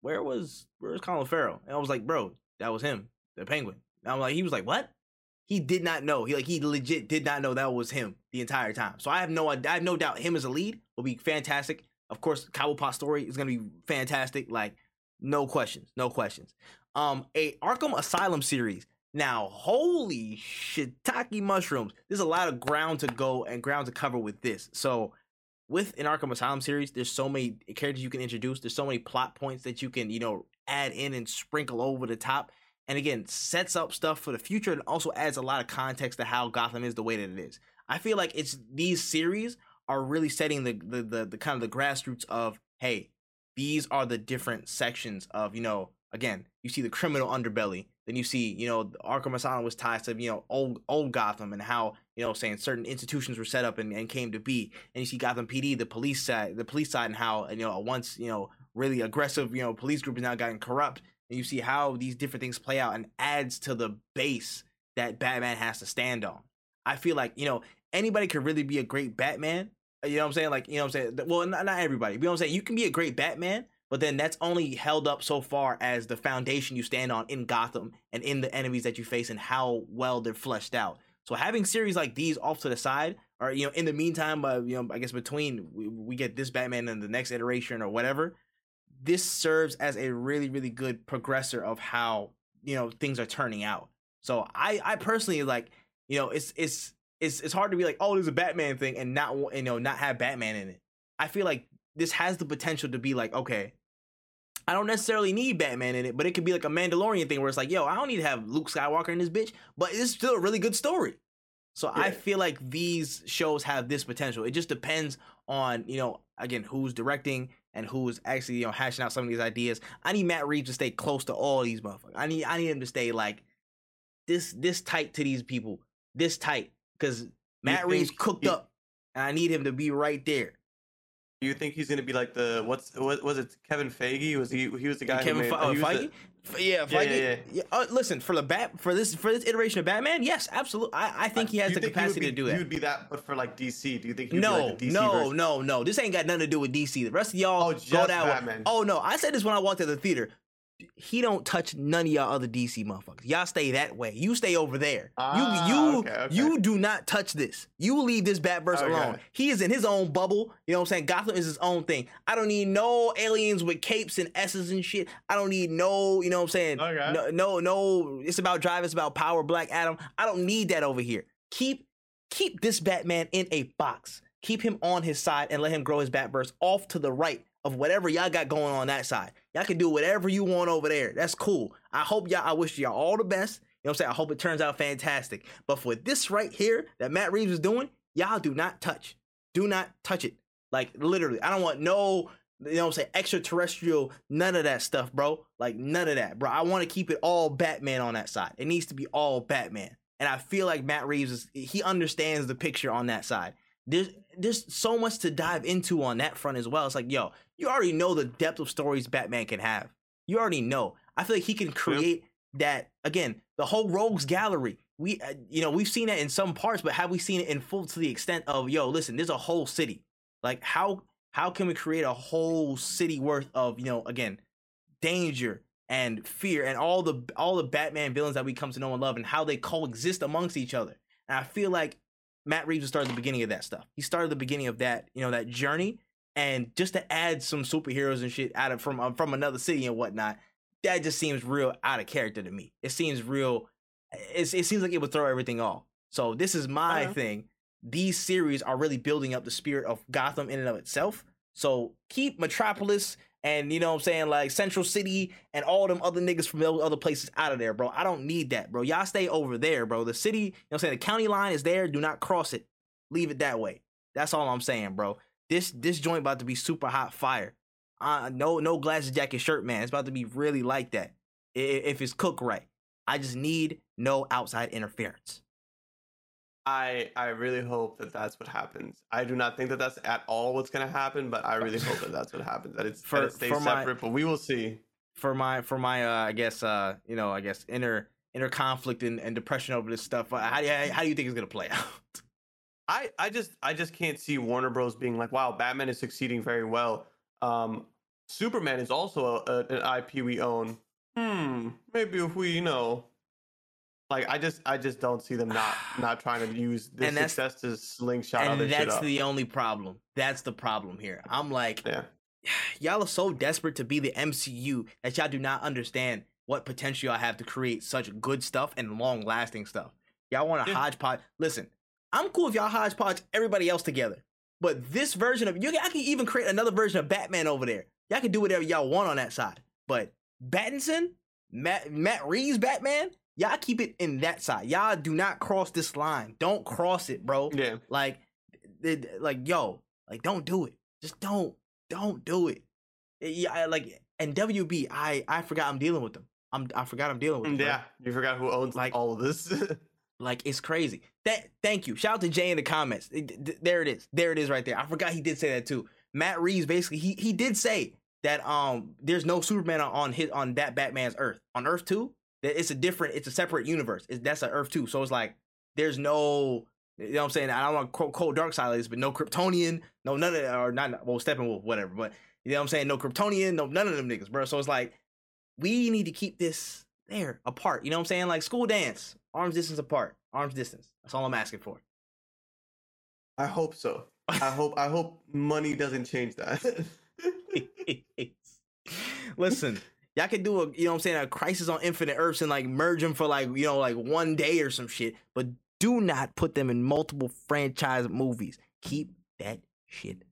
where was where's Colin Farrell?" And I was like, "Bro, that was him, the Penguin." And I'm like, he was like, "What?" He did not know. He like he legit did not know that was him the entire time. So I have no I have no doubt him as a lead will be fantastic. Of course, Cobblepot story is gonna be fantastic. Like no questions, no questions. Um, a Arkham Asylum series. Now, holy shiitake mushrooms! There's a lot of ground to go and ground to cover with this. So with an Arkham Asylum series, there's so many characters you can introduce. There's so many plot points that you can, you know, add in and sprinkle over the top. And again, sets up stuff for the future and also adds a lot of context to how Gotham is the way that it is. I feel like it's these series are really setting the the the, the kind of the grassroots of hey, these are the different sections of you know again you see the criminal underbelly then you see you know arkham asylum was tied to you know old old gotham and how you know saying certain institutions were set up and, and came to be. And you see gotham pd the police side the police side and how you know once you know really aggressive you know police group has now gotten corrupt. And you see how these different things play out and adds to the base that batman has to stand on. I feel like you know anybody could really be a great batman. You know what i'm saying? Like you know what i'm saying? Well not, not everybody you know what i'm saying? You can be a great batman but then that's only held up so far as the foundation you stand on in Gotham and in the enemies that you face and how well they're fleshed out. So having series like these off to the side, or you know, in the meantime, uh, you know, I guess between we, we get this Batman and the next iteration or whatever, this serves as a really really good progressor of how you know things are turning out. So I I personally like you know it's it's it's it's hard to be like oh there's a Batman thing and not you know not have Batman in it. I feel like this has the potential to be like okay I don't necessarily need Batman in it, but it could be like a Mandalorian thing where it's like, yo, I don't need to have Luke Skywalker in this bitch, but it's still a really good story. So yeah. I feel like these shows have this potential. It just depends on, you know, again, who's directing and who's actually, you know, hashing out some of these ideas. I need Matt Reeves to stay close to all these motherfuckers. I need I need him to stay like this this tight to these people. This tight. Cause Matt Reeves cooked up. And I need him to be right there. Do you think he's gonna be like the what's what was it Kevin Feige? Was he he was the guy Kevin who made, uh, Feige? The, yeah, Feige. Yeah, yeah, yeah. yeah. Uh, listen for the bat for this for this iteration of Batman. Yes, absolutely. I, I think he has the capacity be, to do that. You'd be that, but for like DC, do you think? no, like no, version? no, no. This ain't got nothing to do with DC. The rest of y'all oh, go that Batman. way. Oh no, I said this when I walked to the theater he don't touch none of y'all other DC motherfuckers. Y'all stay that way. You stay over there. Ah, you you okay, okay. you do not touch this. You leave this Batverse okay. alone. He is in his own bubble. You know what I'm saying? Gotham is his own thing. I don't need no aliens with capes and S's and shit. I don't need no, you know what I'm saying? No, no, no. It's about drive. It's about power. Black Adam. I don't need that over here. Keep keep this Batman in a box. Keep him on his side and let him grow his Batverse off to the right of whatever y'all got going on that side. Y'all can do whatever you want over there. That's cool. I hope y'all, I wish y'all all the best. You know what I'm saying? I hope it turns out fantastic. But for this right here that Matt Reeves is doing, y'all do not touch. Do not touch it. Like literally, I don't want no, you know what I'm saying, extraterrestrial, none of that stuff, bro. Like none of that, bro. I want to keep it all Batman on that side. It needs to be all Batman. And I feel like Matt Reeves is he understands the picture on that side there's there's so much to dive into on that front as well. It's like, yo, you already know the depth of stories Batman can have. You already know. I feel like he can create that again. The whole rogues gallery. We, uh, you know, we've seen that in some parts, but have we seen it in full to the extent of, yo, listen, there's a whole city. Like, how how can we create a whole city worth of, you know, again, danger and fear and all the all the Batman villains that we come to know and love and how they coexist amongst each other. And I feel like Matt Reeves started the beginning of that stuff. He started the beginning of that, you know, that journey, and just to add some superheroes and shit out of from um, from another city and whatnot, that just seems real out of character to me. It seems real. it seems like it would throw everything off. So this is my uh-huh. thing. These series are really building up the spirit of Gotham in and of itself. So keep Metropolis and you know what I'm saying, like Central City and all them other niggas from those other places out of there, bro. I don't need that, bro. Y'all stay over there, bro. The city, you know what I'm saying, the county line is there. Do not cross it. Leave it that way. That's all I'm saying, bro. This this joint about to be super hot fire. Uh no no glasses jacket shirt, man. It's about to be really like that. If it's cooked right. I just need no outside interference. I I really hope that that's what happens. I do not think that that's at all what's gonna happen, but I really hope that that's what happens. That it's For- that it stays for my- separate, but we will see. for my for my uh I guess uh you know I guess inner inner conflict and, and depression over this stuff. Uh, how do you, how do you think it's gonna play out? I I just I just can't see Warner Bros being like, wow, Batman is succeeding very well. Um, Superman is also a, a- an IP we own. Hmm, maybe if we you know, like I just I just don't see them not not trying to use this success to slingshot and other shit that's up. the only problem. That's the problem here. I'm like, yeah. y'all are so desperate to be the MCU that y'all do not understand what potential y'all have to create such good stuff and long lasting stuff. Y'all want to Yeah. hodgepodge. Listen, I'm cool if y'all hodgepodge everybody else together. But this version of you, I can even create another version of Batman over there. Y'all can do whatever y'all want on that side. But Battinson, Matt Matt Reeves Batman, y'all keep it in that side. Y'all do not cross this line. Don't cross it, bro. Yeah. Like, it, like yo, like don't do it. Just don't, don't do it. Yeah, like and WB, I I forgot I'm dealing with them. I'm I forgot I'm dealing with them. bro. Yeah, you forgot who owns Like- all of this. Like it's crazy. That thank you. Shout out to Jay in the comments. It- th- there it is. There it is right there. I forgot he did say that too. Matt Reeves basically he he did say that um there's no Superman on- on his on that Batman's Earth. On Earth 2, that it's a different it's a separate universe. It's, that's a Earth 2. So it's like there's no you know what I'm saying? I don't want to quote cold Darkseid this, but no Kryptonian, no none of or not well Steppenwolf, whatever. But you know what I'm saying? No Kryptonian, no none of them niggas, bro. So it's like we need to keep this there apart. You know what I'm saying? Like school dance, arms distance apart, arms distance. That's all I'm asking for. I hope so. I hope I hope money doesn't change that. Listen, y'all could do a you know what I'm saying a crisis on Infinite Earths and like merge them for like you know like one day or some shit, but do not put them in multiple franchise movies. Keep that shit.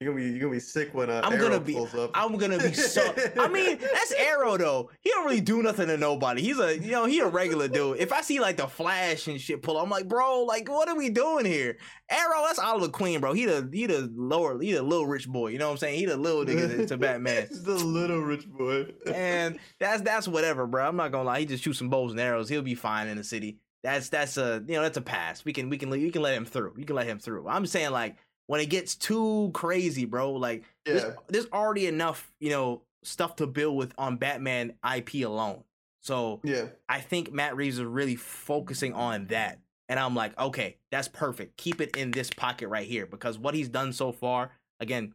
You're gonna be you're gonna be sick when uh, I'm Arrow gonna be- pulls up. I'm gonna be so. I mean, that's Arrow though. He don't really do nothing to nobody. He's a you know he a regular dude. If I see like the Flash and shit pull, up, I'm like, bro, like what are we doing here? Arrow, that's Oliver Queen, bro. He the he the lower he the little rich boy. You know what I'm saying? He the little nigga to Batman. He's the little rich boy. and that's that's whatever, bro. I'm not gonna lie. He just shoots some bows and arrows. He'll be fine in the city. That's that's a you know that's a pass. We can we can we can let him through. You can let him through. I'm saying like when it gets too crazy, bro. Like there's, yeah, there's already enough you know stuff to build with on Batman IP alone. So yeah. I think Matt Reeves is really focusing on that. And I'm like, okay, that's perfect. Keep it in this pocket right here because what he's done so far, again,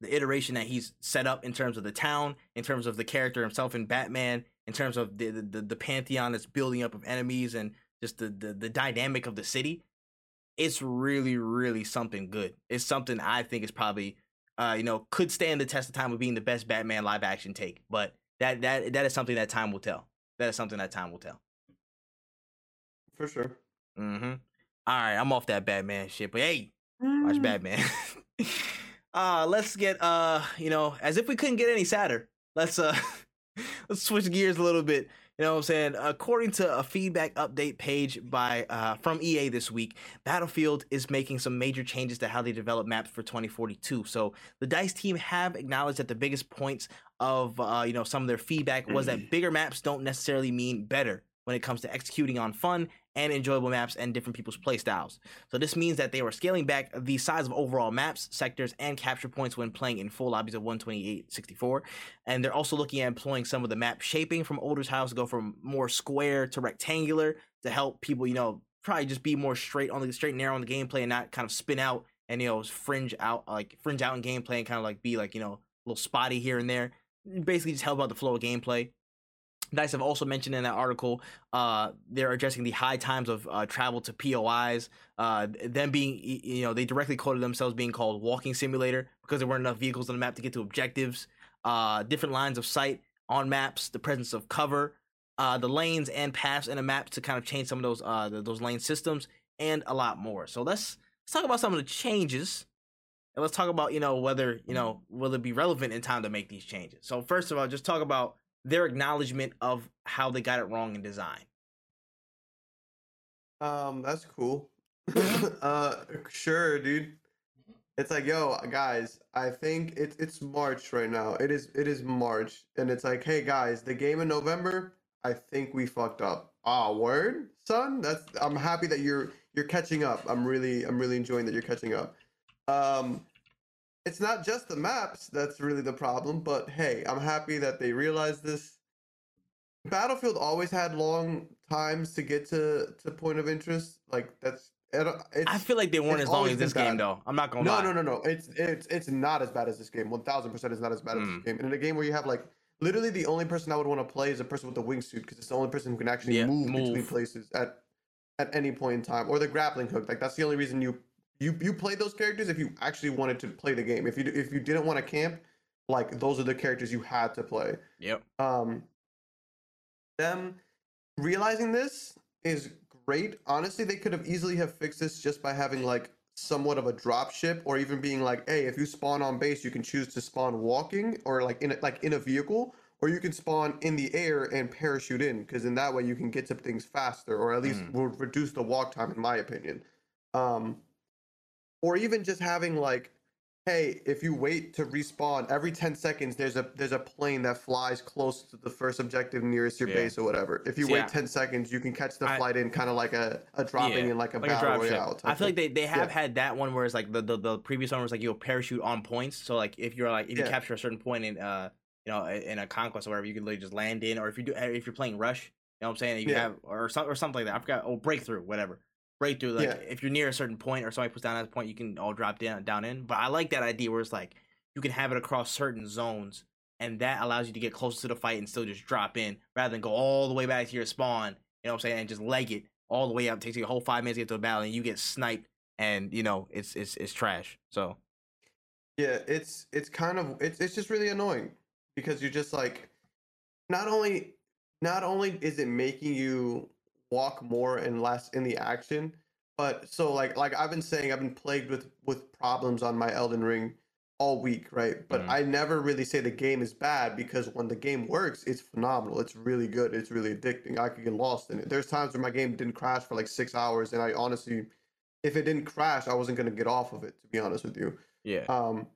the iteration that he's set up in terms of the town, in terms of the character himself in Batman, in terms of the the, the pantheon that's building up of enemies and just the, the the dynamic of the city, it's really really something good. It's something I think is probably uh you know could stand the test of time of being the best Batman live action take. But that that that is something that time will tell. That is something that time will tell. For sure. Mm-hmm. All right, I'm off that Batman shit, but hey, Mm. watch Batman. uh let's get uh you know as if we couldn't get any sadder. Let's uh let's switch gears a little bit. You know what I'm saying? According to a feedback update page by uh from EA this week, Battlefield is making some major changes to how they develop maps for 2042. So the Dice team have acknowledged that the biggest points of uh you know some of their feedback was that bigger maps don't necessarily mean better when it comes to executing on fun and enjoyable maps and different people's playstyles. So this means that they were scaling back the size of overall maps, sectors, and capture points when playing in full lobbies of 128-64. And they're also looking at employing some of the map shaping from older's house to go from more square to rectangular to help people, you know, probably just be more straight on the straight and narrow on the gameplay and not kind of spin out and you know fringe out like fringe out in gameplay and kind of like be like you know a little spotty here and there. Basically, just help out the flow of gameplay. Dice have also mentioned in that article uh, they're addressing the high times of uh, travel to POIs. Uh, them being, you know, they directly quoted themselves being called walking simulator because there weren't enough vehicles on the map to get to objectives. Uh, different lines of sight on maps, the presence of cover, uh, the lanes and paths in a map to kind of change some of those uh, th- those lane systems, and a lot more. So let's let's talk about some of the changes. And let's talk about, you know, whether, you know, will it be relevant in time to make these changes. So first of all, just talk about their acknowledgement of how they got it wrong in design. Um, that's cool. uh, sure, dude. It's like, yo, guys, I think it's it's March right now. It is it is March, and it's like, hey guys, the game in November, I think we fucked up. Ah, word, son. That's. I'm happy that you're you're catching up. I'm really I'm really enjoying that you're catching up. Um, it's not just the maps that's really the problem, but hey, I'm happy that they realized this. Battlefield always had long times to get to to point of interest. Like that's. I feel like they weren't as long as this game, though. I'm not gonna. No, lie. no, no, no. It's it's it's not as bad as this game. One thousand percent is not as bad as Mm. this game. And in a game where you have like literally the only person I would want to play is a person with a wingsuit because it's the only person who can actually Yeah, move, between places at at any point in time, or the grappling hook. Like that's the only reason you you you play those characters if you actually wanted to play the game. If you if you didn't want to camp, like those are the characters you had to play. Yep. Um, them realizing this is great. Honestly, they could have easily have fixed this just by having like somewhat of a drop ship, or even being like, hey, if you spawn on base, you can choose to spawn walking or like in a, like in a vehicle, or you can spawn in the air and parachute in, because in that way you can get to things faster, or at least Mm. will reduce the walk time, in my opinion. Um, or even just having like hey, if you wait to respawn every 10 seconds, there's a there's a plane that flies close to the first objective nearest your Yeah. base or whatever. If you See, wait I- 10 seconds, you can catch the I- flight in kind of like a, a dropping Yeah, in like a like a battle ship. royale. I feel like they, they have Yeah. had that one where it's like the, the, the previous one was like you'll parachute on points. So like if you're like if you Yeah. capture a certain point in uh you know in a conquest or whatever, you can literally just land in. Or if you do if you're playing rush, you know what I'm saying, you Yeah. have or some, or something like that. I forgot. Oh, breakthrough, whatever. Breakthrough. Like Yeah. if you're near a certain point or somebody puts down that point, you can all drop down down in. But I like that idea where it's like you can have it across certain zones. And that allows you to get closer to the fight and still just drop in rather than go all the way back to your spawn. You know what I'm saying? And just leg it all the way up. It takes you a whole five minutes to get to a battle, and you get sniped, and you know it's it's it's trash. So Yeah, it's it's kind of it's it's just really annoying because you're just like not only not only is it making you walk more and less in the action, but so like like I've been saying I've been plagued with with problems on my Elden Ring all week, right? But Mhm. I never really say the game is bad because when the game works, it's phenomenal. It's really good. It's really addicting. I could get lost in it. There's times where my game didn't crash for like 6 hours and I honestly if it didn't crash, I wasn't going to get off of it to be honest with you. yeah, Um,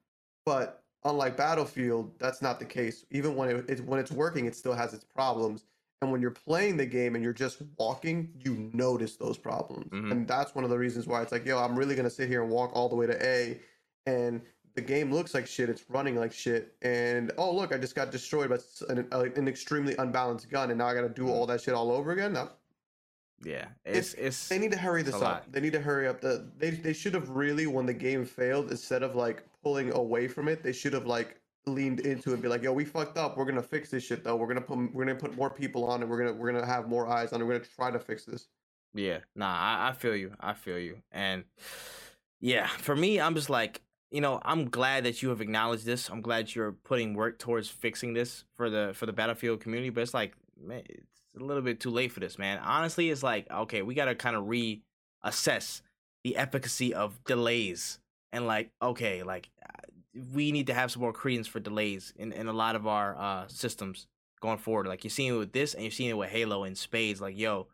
but unlike Battlefield, that's not the case. Even when it, it when it's working, it still has its problems. And when you're playing the game and you're just walking, you notice those problems. Mhm. And that's one of the reasons why it's like, yo, I'm really gonna sit here and walk all the way to A, and the game looks like shit. It's running like shit. And oh look, I just got destroyed by an, an extremely unbalanced gun, and now I got to do all that shit all over again. No, yeah. It's it's they need to hurry this up. lot. They need to hurry up. The they they should have really when the game failed, instead of like pulling away from it, they should have like leaned into it and be like, yo, we fucked up. We're gonna fix this shit though. We're gonna put we're gonna put more people on it. We're gonna we're gonna have more eyes on it. We're gonna try to fix this. Yeah, nah, I, I feel you. I feel you. And yeah, for me, I'm just like, you know, I'm glad that you have acknowledged this. I'm glad you're putting work towards fixing this for the for the battlefield community. But it's like, man, it's a little bit too late for this, man. Honestly, it's like, okay, we gotta kind of reassess the efficacy of delays and like, okay, like we need to have some more credence for delays in, in a lot of our uh systems going forward. Like you're seeing it with this and you're seeing it with Halo and Spades. Like, yo,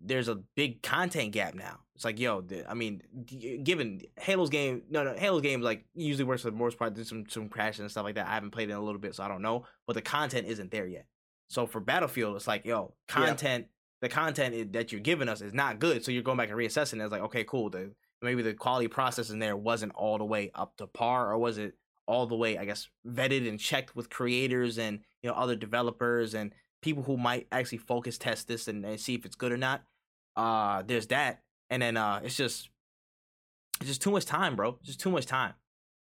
there's a big content gap now. It's like, yo, I mean, g- given Halo's game, no, no, Halo's game like usually works for the most part. There's some some crashes and stuff like that. I haven't played it in a little bit, so I don't know. But the content isn't there yet. So for Battlefield, it's like, yo, Yeah. content. The content that you're giving us is not good. So you're going back and reassessing. it. It's like, okay, cool. The maybe the quality process in there wasn't all the way up to par, or was it all the way, I guess, vetted and checked with creators and you know other developers and people who might actually focus test this and, and see if it's good or not. Uh, there's that, and then uh, it's just it's just too much time, bro. It's Just too much time.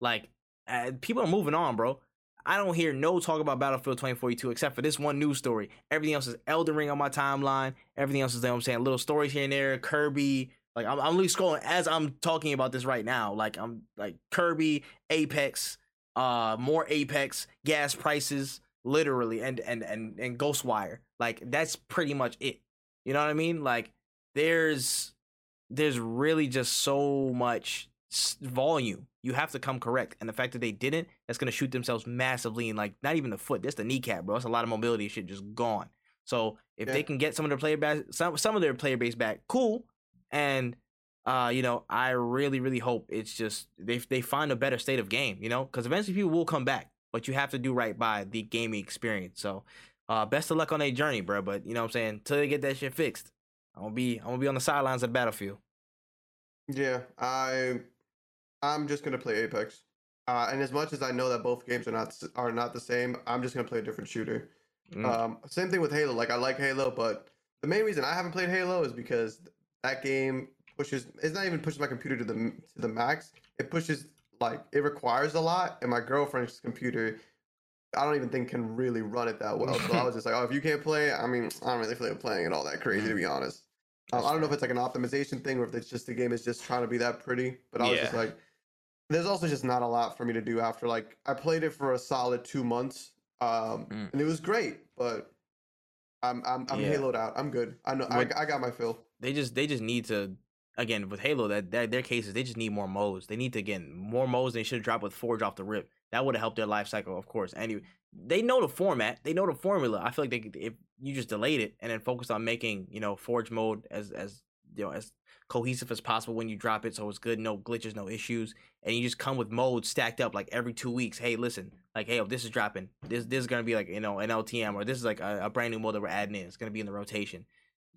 Like uh, people are moving on, bro. I don't hear no talk about Battlefield 2042 except for this one news story. Everything else is Elden Ring on my timeline. Everything else is, you know what I'm saying, little stories here and there. Kirby. Like I'm, I'm really scrolling as I'm talking about this right now. Like I'm like Kirby, Apex, uh, more Apex, gas prices, literally, and and and and Ghostwire. Like that's pretty much it. You know what I mean? Like there's there's really just so much volume. You have to come correct, and the fact that they didn't, that's gonna shoot themselves massively in like not even the foot. That's the kneecap, bro. That's a lot of mobility shit just gone. So if Yeah. they can get some of their player base, some some of their player base back, cool. And uh, you know, I really, really hope it's just they they find a better state of game. You know, because eventually people will come back, but you have to do right by the gaming experience. So uh, best of luck on their journey, bro. But you know what I'm saying? Till they get that shit fixed, I'm gonna be I'm gonna be on the sidelines of the battlefield. Yeah, I I'm just gonna play Apex. Uh, and as much as I know that both games are not are not the same, I'm just gonna play a different shooter. Mm. Um, same thing with Halo. Like I like Halo, but the main reason I haven't played Halo is because that game pushes. It's not even pushing my computer to the to the max. It pushes like it requires a lot, and my girlfriend's computer, I don't even think can really run it that well. So I was just like, oh, if you can't play it, I mean, I don't really feel like playing it all that crazy to be honest. Um, I don't know if it's like an optimization thing or if it's just the game is just trying to be that pretty. But I was just like, there's also just not a lot for me to do after like I played it for a solid two months, um, Mm. and it was great. But I'm I'm I'm Yeah. haloed out. I'm good. I know I, I got my fill. they just they just need to again with Halo that, that their cases they just need more modes. They need to again more modes. They should have dropped with Forge off the rip. That would have helped their life cycle, of course. Anyway, they know the format. They know the formula. I feel like they if you just delayed it and then focused on making you know Forge mode as as you know as cohesive as possible when you drop it, so it's good, no glitches, no issues, and you just come with modes stacked up like every two weeks. Hey, listen, like hey, oh, this is dropping. This this is gonna be like you know an LTM or this is like a, a brand new mode that we're adding in. It's gonna be in the rotation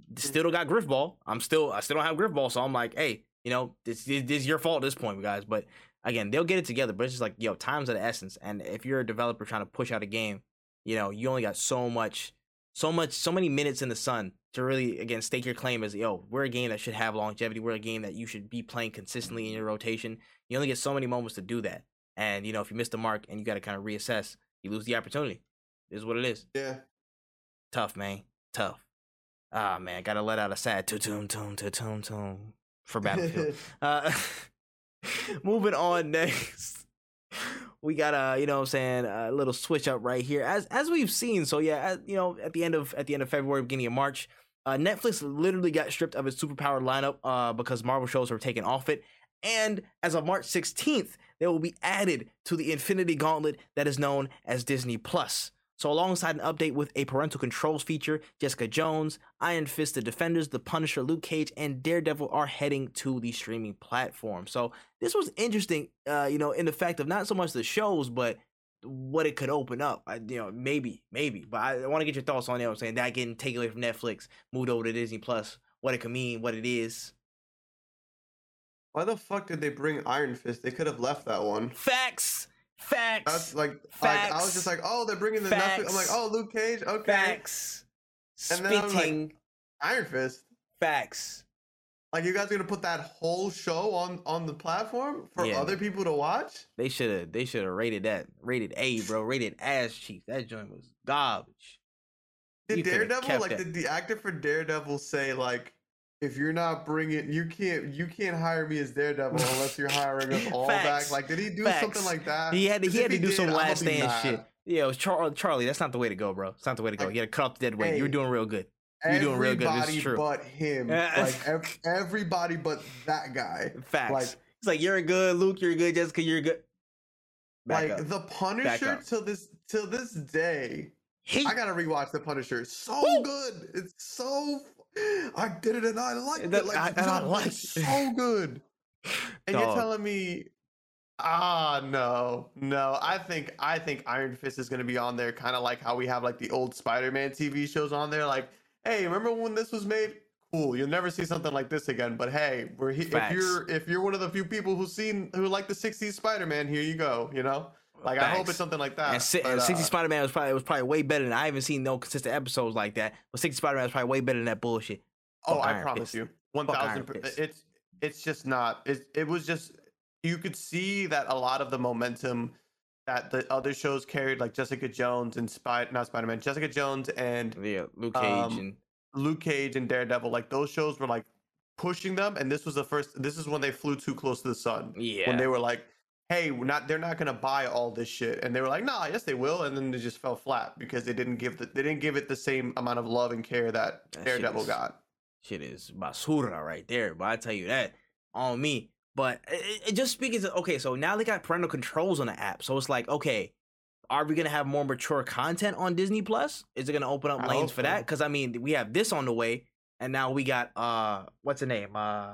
Mm-hmm. still don't got Grifball. I'm still I still don't have Grifball, so I'm like, hey, you know, this, this, this is your fault at this point, guys. But again, they'll get it together. But it's just like, yo, time's of the essence. And if you're a developer trying to push out a game, you know, you only got so much, so much, so many minutes in the sun to really again stake your claim as, yo, we're a game that should have longevity. We're a game that you should be playing consistently in your rotation. You only get so many moments to do that. And you know, if you miss the mark and you got to kind of reassess, you lose the opportunity. This is what it is. Yeah. Tough, man. Tough. Ah, man. Gotta let out a sad to tune tune to tune tune for Battlefield. uh, moving on next. We got a, you know what I'm saying, a little switch up right here. As as we've seen, so yeah, at, you know, at the end of at the end of February, beginning of March, uh, Netflix literally got stripped of its superpowered lineup uh, because Marvel shows were taken off it. And as of March 16th, they will be added to the Infinity Gauntlet that is known as Disney Plus. So, alongside an update with a parental controls feature, Jessica Jones, Iron Fist, The Defenders, The Punisher, Luke Cage, and Daredevil are heading to the streaming platform. So, this was interesting, uh, you know, in the fact of not so much the shows, but what it could open up. I, you know, maybe, maybe. But I, I want to get your thoughts on it. I'm saying that getting taken away from Netflix, moved over to Disney Plus, what it could mean, what it is. Why the fuck did they bring Iron Fist? They could have left that one. Facts. Facts. That's like, like I was just like, oh, they're bringing the Netflix. I'm like, oh, Luke Cage, okay. Facts. And then I'm like- Spitting Iron Fist. facts. Like you guys are gonna put that whole show on on the platform for Yeah. other people to watch? They should have. They should have rated that. Rated A, bro. Rated ass cheeks. That joint was garbage. Did You Daredevil like that. did the actor for Daredevil say like if you're not bringing you can't you can't hire me as Daredevil unless you're hiring us all back like did he do Facts. something like that He had to. He had to do did, some last stand mad. shit. Yeah, it was Char- Charlie. That's not the way to go, bro. It's not the way to go. You got to cut off the dead weight. You were Hey. doing real good. You're doing real good. This is true. but him like ev- everybody but that guy Facts. like- it's like you're good, Luke. You're good, Jessica. You're good. Back like up. the Punisher till this till this day He, I gotta rewatch the Punisher it's so good it's so I did it and I liked That- it like I- and I liked it. so good And you're telling me, ah, no, no. I think I think Iron Fist is gonna be on there, kind of like how we have like the old Spider-Man TV shows on there. Like, hey, remember when this was made? Cool. You'll never see something like this again. But hey, we're he- if you're if you're one of the few people who've seen who like the '60s Spider-Man, here you go. You know, like I hope it's something like that. And, si- but, and 60 uh, Spider Man was probably was probably way better than I haven't seen no consistent episodes like that. But 60 Spider Man was probably way better than that bullshit. Oh, Fuck I Iron promise Fist. you, one thousand. per- It's it's just not. It it was just you could see that a lot of the momentum that the other shows carried, like Jessica Jones and Spy, not Spider Man, Jessica Jones and Yeah, Luke Cage Um, and Luke Cage and Daredevil, like those shows were like pushing them, and this was the first. This is when they flew too close to the sun. yeah, When they were like, "Hey, we're not. They're not gonna buy all this shit," and they were like, "Nah, yes they will," and then they just fell flat because they didn't give the, they didn't give it the same amount of love and care that, That shit is- got. shit is basura right there. But I tell you that on me. But it, it just speaking to okay, so now they got parental controls on the app, so it's like okay. Are we gonna have more mature content on Disney Plus? Is it gonna open up I lanes for so. that? Because I mean, we have this on the way, and now we got uh, what's the name? Uh,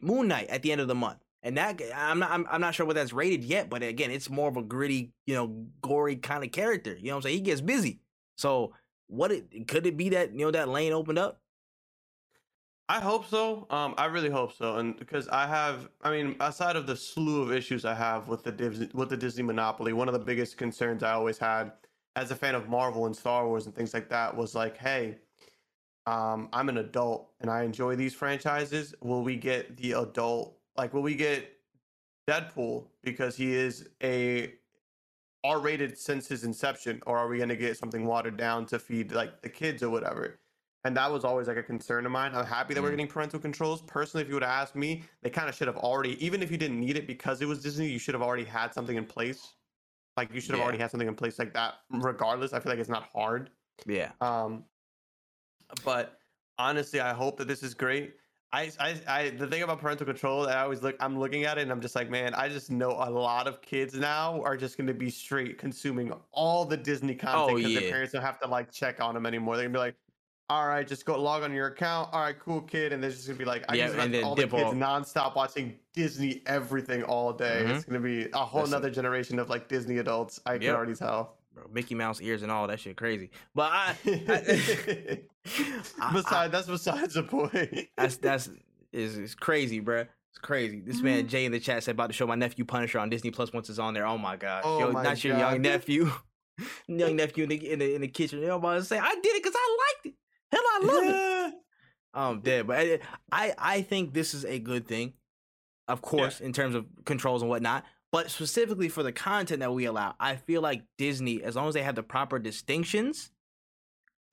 Moon Knight at the end of the month, and that I'm not I'm, I'm not sure what that's rated yet, but again, it's more of a gritty, you know, gory kind of character. You know what I'm saying? He gets busy. So what it could it be that you know that lane opened up? I hope so. Um, I really hope so, and because I have, I mean, aside of the slew of issues I have with the Disney, with the Disney monopoly, one of the biggest concerns I always had as a fan of Marvel and Star Wars and things like that was like, hey, um, I'm an adult and I enjoy these franchises. Will we get the adult? Like, will we get Deadpool because he is a R-rated since his inception, or are we going to get something watered down to feed like the kids or whatever? And that was always like a concern of mine. I'm happy that we're Mm. getting parental controls. Personally, if you would have asked me, they kind of should have already, even if you didn't need it because it was Disney, you should have already had something in place. Like you should have Yeah. already had something in place like that. Regardless, I feel like it's not hard. Yeah. Um, but honestly, I hope that this is great. I, I, I, the thing about parental control, I always look, I'm looking at it and I'm just like, man, I just know a lot of kids now are just going to be straight consuming all the Disney content Oh, because yeah. their parents don't have to like check on them anymore. They're gonna be like, all right, just go log on your account. All right, cool kid. And they're just gonna be like, I Yeah, just and then all the kids off. nonstop watching Disney everything all day. Mhm. It's gonna be a whole That's it. nother generation of like Disney adults. I can already tell. Bro, Mickey Mouse ears and all that shit crazy. But I, I- Besides, that's besides the point. that's that's is is crazy, bruh. It's crazy. This Mm-hmm. man Jay in the chat said about to show my nephew Punisher on Disney Plus once it's on there. Oh my god! Oh yo, my not your young nephew, young nephew in the in the, in the kitchen. You know, about to say I did it because I liked it. Hell, I love it. Yeah. I'm dead, but I, I I think this is a good thing, of course, in terms of controls and whatnot. But specifically for the content that we allow, I feel like Disney, as long as they have the proper distinctions,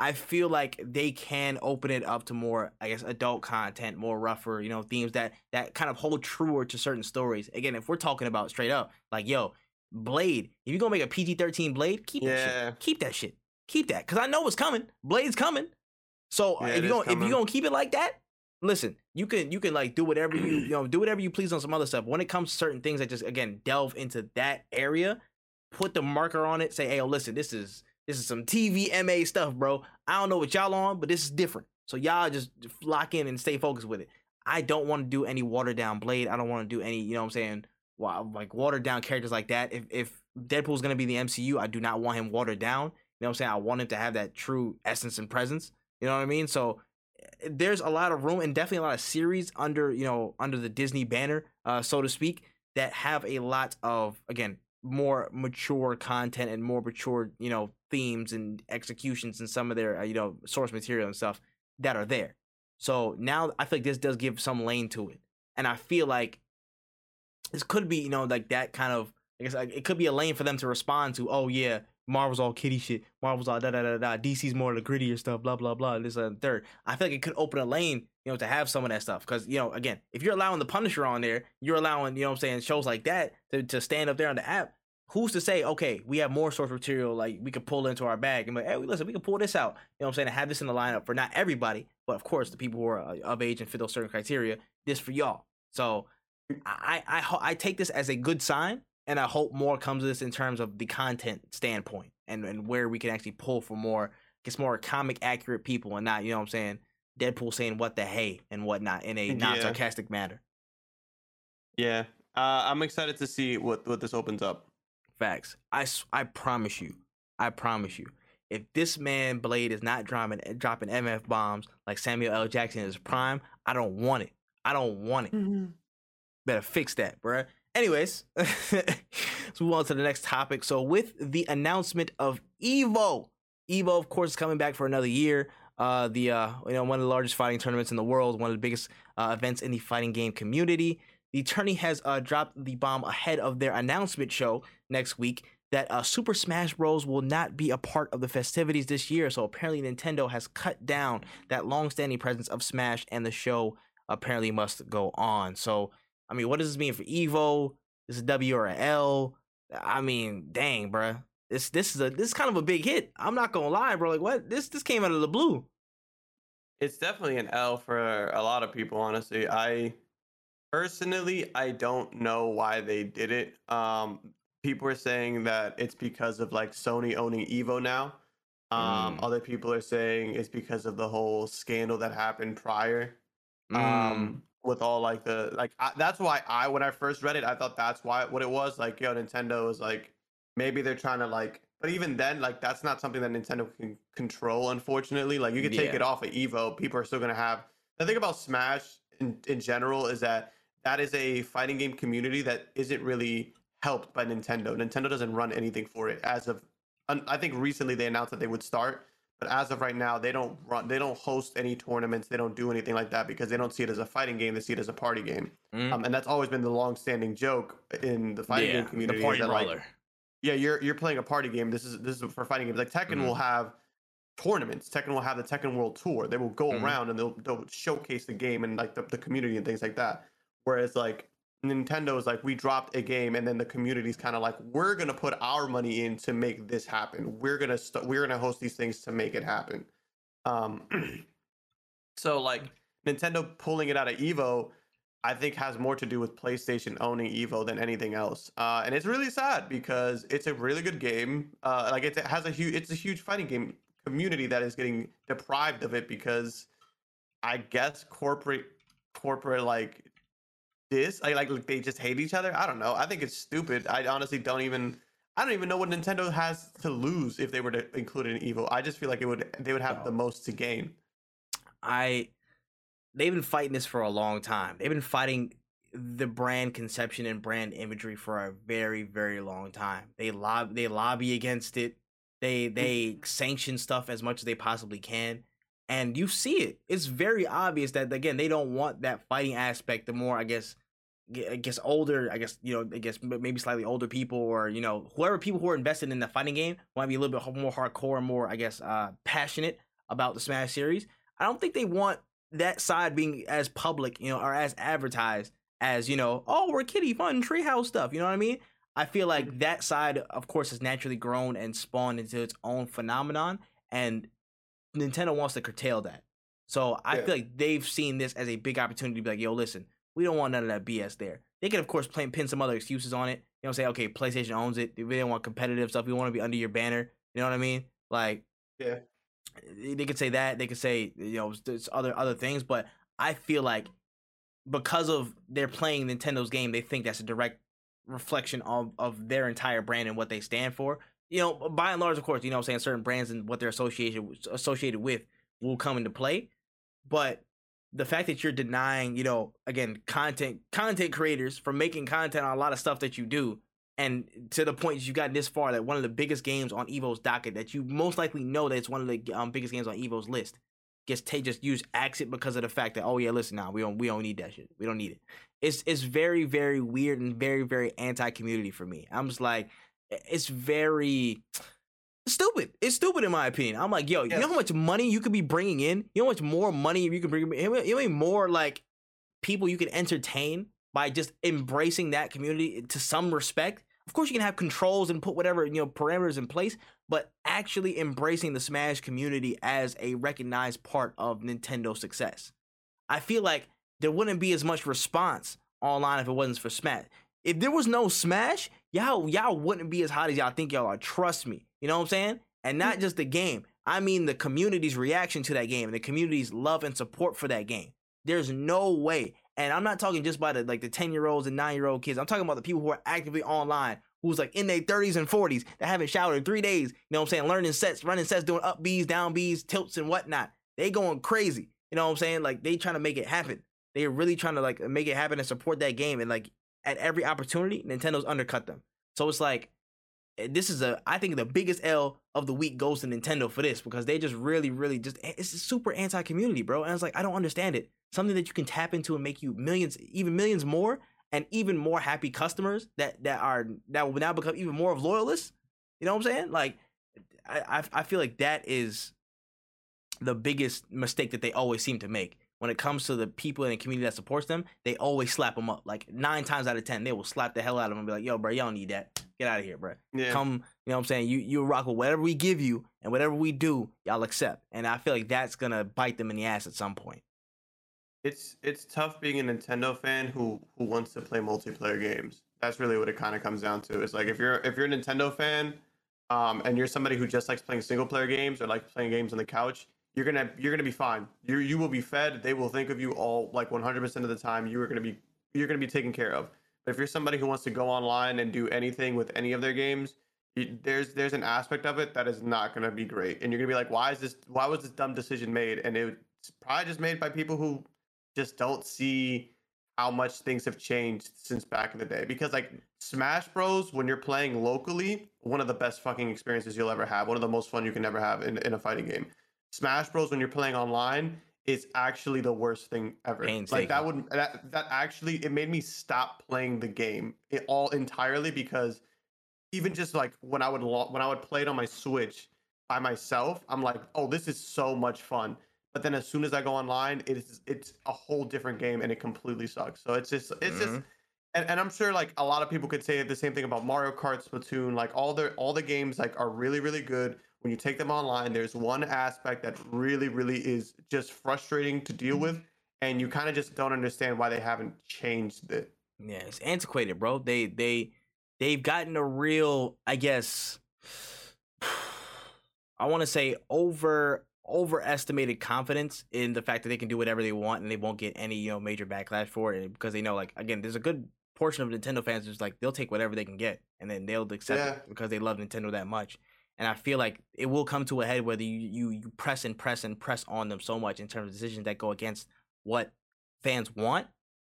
I feel like they can open it up to more, I guess, adult content, more rougher, you know, themes that that kind of hold truer to certain stories. Again, if we're talking about straight up, like yo, Blade, if you're gonna make a PG-13 Blade, keep that Yeah. shit, keep that shit, keep that, because I know it's coming. Blade's coming. So uh, Yeah, if you gonna if you gonna keep it like that, listen, you can you can like do whatever you you know do whatever you please on some other stuff. When it comes to certain things that just again delve into that area, put the marker on it. Say, hey, listen, this is this is some TVMA stuff, bro. I don't know what y'all on, but this is different. So y'all just lock in and stay focused with it. I don't want to do any watered down Blade. I don't want to do any, you know what I'm saying, like watered down characters like that. If if Deadpool's gonna be the MCU, I do not want him watered down. You know what I'm saying? I want him to have that true essence and presence. You know what I mean? So eh, there's a lot of room and definitely a lot of series under you know under the Disney banner, uh, so to speak, that have a lot of again more mature content and more mature you know themes and executions and some of their uh, you know source material and stuff that are there. So now I feel like this does give some lane to it, and I feel like this could be you know like that kind of I guess like, it could be a lane for them to respond to. Oh yeah, Marvel's all kitty shit. Marvel's all da da da da. DC's more the grittier stuff. Blah blah blah. This and third. I feel like it could open a lane, you know, to have some of that stuff. Because you know, again, if you're allowing the Punisher on there, you're allowing you know I'm saying shows like that to to stand up there on the app. Who's to say, okay, we have more source material like we could pull into our bag and like, hey, listen, we can pull this out. You know what I'm saying? And have this in the lineup for not everybody, but of course the people who are uh, of age and fit those certain criteria. This for y'all. So I I ho- I take this as a good sign, and I hope more comes of this in terms of the content standpoint and and where we can actually pull for more, gets more comic accurate people and not you know what I'm saying. Deadpool saying what the hey and whatnot in a non Yeah. sarcastic manner. Yeah. Uh, I'm excited to see what what this opens up. Facts. I, I promise you. I promise you. If this man Blade is not dropping dropping MF bombs like Samuel L. Jackson in his prime, I don't want it. I don't want it. Better fix that, bruh. Anyways, let's move on to the next topic. So, with the announcement of Evo, Evo, of course, is coming back for another year. Uh, the uh, you know, one of the largest fighting tournaments in the world, one of the biggest uh, events in the fighting game community. The attorney has uh, dropped the bomb ahead of their announcement show next week that uh, Super Smash Bros. will not be a part of the festivities this year. So apparently, Nintendo has cut down that long-standing presence of Smash, and the show apparently must go on. So, I mean, what does this mean for Evo? Is a W or a L? I mean, dang, bruh. This this is a this is kind of a big hit. I'm not gonna lie, bro. Like, what? This this came out of the blue. It's definitely an L for a lot of people, honestly. I personally I don't know why they did it. Um people are saying that it's because of like Sony owning Evo now. Um Mm. other people are saying it's because of the whole scandal that happened prior. Mm. Um with all like the like I, that's why I when I first read it I thought that's why what it was like yo Nintendo is like maybe they're trying to like but even then, like that's not something that Nintendo can control. Unfortunately, like you can take Yeah. it off of Evo, people are still gonna have. The thing about Smash in in general is that that is a fighting game community that isn't really helped by Nintendo. Nintendo doesn't run anything for it as of. I think recently they announced that they would start, but as of right now, they don't run. They don't host any tournaments. They don't do anything like that because they don't see it as a fighting game. They see it as a party game. Mm. Um, and that's always been the long-standing joke in the fighting yeah, game community. the party that, like, brawler. yeah, you're you're playing a party game. This is this is for fighting games. Like Tekken Mhm. will have tournaments. Tekken will have the Tekken World Tour. They will go Mhm. around and they'll they'll showcase the game and like the, the community and things like that. Whereas like Nintendo is like we dropped a game and then the community's kind of like we're gonna put our money in to make this happen. We're gonna st- we're gonna host these things to make it happen. Um, so like Nintendo pulling it out of Evo, I think has more to do with PlayStation owning Evo than anything else. Uh, and it's really sad because it's a really good game. Uh, like it has a huge, it's a huge fighting game community that is getting deprived of it because I guess corporate, corporate like this, I like like they just hate each other. I don't know. I think it's stupid. I honestly don't even. I don't even know what Nintendo has to lose if they were to include in Evo. I just feel like it would they would have the most to gain. I they've been fighting this for a long time. They've been fighting the brand conception and brand imagery for a very very long time. They lob they lobby against it. They they sanction stuff as much as they possibly can. And you see it. It's very obvious that again they don't want that fighting aspect. The more I guess I guess older, I guess you know, I guess maybe slightly older people or you know whoever people who are invested in the fighting game want to be a little bit more hardcore and more I guess uh passionate about the Smash series. I don't think they want that side being as public, you know, or as advertised as, you know, oh, we're kitty fun treehouse stuff. You know what I mean? I feel like that side, of course, has naturally grown and spawned into its own phenomenon, and Nintendo wants to curtail that. So I Yeah. feel like they've seen this as a big opportunity to be like, yo, listen, we don't want none of that BS there. They could, of course, play, pin some other excuses on it. You know, say, okay, PlayStation owns it. We don't want competitive stuff. We want to be under your banner. You know what I mean? Like, Yeah. they could say that they could say you know there's other other things but i feel like because of they're playing nintendo's game they think that's a direct reflection of of their entire brand and what they stand for you know by and large of course you know i'm saying certain brands and what they're associated associated with will come into play but the fact that you're denying you know again content content creators from making content on a lot of stuff that you do and to the point you got this far that one of the biggest games on Evo's docket that you most likely know that it's one of the um, biggest games on Evo's list gets ta- just use axe it because of the fact that oh yeah listen now we don't we don't need that shit. We don't need it. It's it's very very weird and very very anti community for me. I'm just like it's very stupid it's stupid in my opinion I'm like yo you know how much money you could be bringing in you know how much more money you could bring in you know how many more like people you can entertain by just embracing that community to some respect. Of course, you can have controls and put whatever you know parameters in place, but actually embracing the Smash community as a recognized part of Nintendo's success. I feel like there wouldn't be as much response online if it wasn't for Smash. If there was no Smash, y'all y'all wouldn't be as hot as y'all think y'all are. Trust me. You know what I'm saying? And not mm-hmm. just the game. I mean the community's reaction to that game and the community's love and support for that game. There's no way. And I'm not talking just about the like the 10 year olds and 9 year old kids. I'm talking about the people who are actively online, who's like in their 30s and 40s that haven't showered in three days. You know what I'm saying? Learning sets, running sets, doing up Bs, down Bs, tilts and whatnot. They going crazy. You know what I'm saying? Like they trying to make it happen. They're really trying to like make it happen and support that game. And like at every opportunity, Nintendo's undercut them. So it's like this is a I think the biggest L of the week goes to Nintendo for this because they just really, really just eh, it's super anti-community, bro. And it's like I don't understand it. Something that you can tap into and make you millions, even millions more, and even more happy customers that that are that will now become even more of loyalists. You know what I'm saying? Like I I, I feel like that is the biggest mistake that they always seem to make. When it comes to the people in the community that supports them, they always slap them up. Like nine times out of ten, they will slap the hell out of them and be like, "Yo, bro, y'all need that. Get out of here, bro." Yeah. come, you know what I'm saying? You you rock with whatever we give you and whatever we do, y'all accept. And I feel like that's gonna bite them in the ass at some point. it's it's tough being a Nintendo fan who who wants to play multiplayer games. That's really what it kind of comes down to. It's like if you're if you're a Nintendo fan, um, and you're somebody who just likes playing single player games or like playing games on the couch, you're gonna you're gonna be fine. You you will be fed. They will think of you all like 100 percent of the time. You are gonna be you're gonna be taken care of. But if you're somebody who wants to go online and do anything with any of their games, you- there's there's an aspect of it that is not going to be great, and you're going to be like, why is this? Why was this dumb decision made? And it's probably just made by people who just don't see how much things have changed since back in the day. Because like Smash Bros, when you're playing locally, one of the best fucking experiences you'll ever have. One of the most fun you can ever have in, in a fighting game. Smash Bros, when you're playing online, is actually the worst thing ever. Like that would that that actually it made me stop playing the game it, all entirely because even just like when I would lo- when I would play it on my Switch by myself, I'm like, oh, this is so much fun. But then as soon as I go online, it is it's a whole different game and it completely sucks. So it's just it's just Mhm. and, and I'm sure like a lot of people could say the same thing about Mario Kart, Splatoon, like all the all the games like are really really good. When you take them online, there's one aspect that really really is just frustrating to deal mm-hmm. with, and you kind of just don't understand why they haven't changed it. Yeah, it's antiquated, bro. They they they've gotten a real, I guess I want to say over overestimated confidence in the fact that they can do whatever they want and they won't get any, you know, major backlash for it because they know like again, there's a good portion of Nintendo fans who's like they'll take whatever they can get and then they'll accept Yeah. it because they love Nintendo that much. And I feel like it will come to a head whether you, you you press and press and press on them so much in terms of decisions that go against what fans want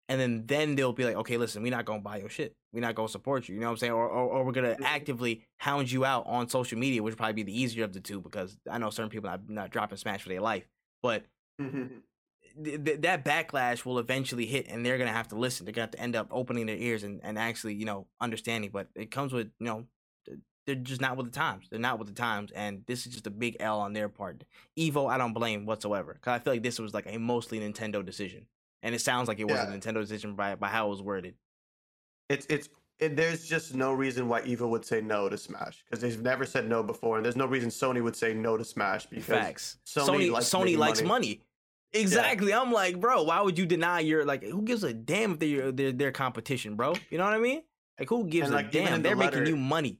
and then then they'll be like, okay, listen, we're not gonna buy your shit. We're not gonna support you. You know what I'm saying? Or or, or we're gonna actively hound you out on social media, which would probably be the easier of the two because I know certain people not not dropping Smash for their life, but th- th- that backlash will eventually hit, and they're gonna have to listen. They're gonna have to end up opening their ears and, and actually, you know, understanding. But it comes with, you know, they're just not with the times. They're not with the times, and this is just a big L on their part. Evo, I don't blame whatsoever, because I feel like this was like a mostly Nintendo decision, and it sounds like it was Yeah. a Nintendo decision by by how it was worded. it's it's it, there's just no reason why Evo would say no to Smash because they've never said no before, and there's no reason Sony would say no to Smash because Facts. Sony Sony likes Sony likes money. money. Exactly. I'm like, bro, why would you deny your like? Who gives a damn if they're their their competition, bro? You know what I mean? Like, who gives And, a like, even damn? the They're making letter- you money.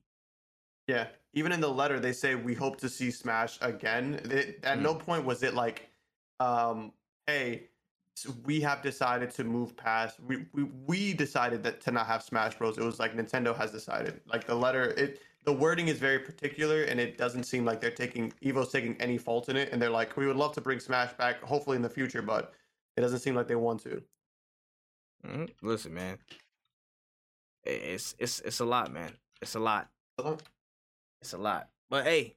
Yeah, even in the letter they say we hope to see Smash again. It, at Mm. no point was it like, um, hey, we have decided to move past. We, we we decided that to not have Smash Bros. It was like Nintendo has decided. Like the letter, it the wording is very particular, and it doesn't seem like they're taking Evo's taking any fault in it. And they're like, we would love to bring Smash back, hopefully in the future, but it doesn't seem like they want to. Mhm. Listen, man, it's it's it's a lot, man. It's a lot. It's a lot. But hey,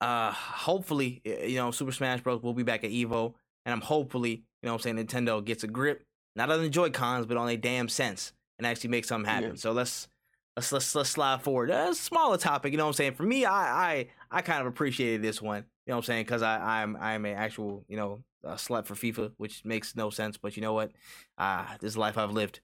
uh, hopefully, you know, Super Smash Bros. will be back at Evo, and I'm hopefully, you know, what I'm saying Nintendo gets a grip, not on the Joy Cons, but on their damn sense, and actually make something happen. Yeah. So let's. Let's, let's let's slide forward. Uh, smaller topic, you know what I'm saying. For me, I I I kind of appreciated this one, you know what I'm saying, because I I'm I'm an actual you know a slut for FIFA, which makes no sense. But you know what, ah, this is the life I've lived.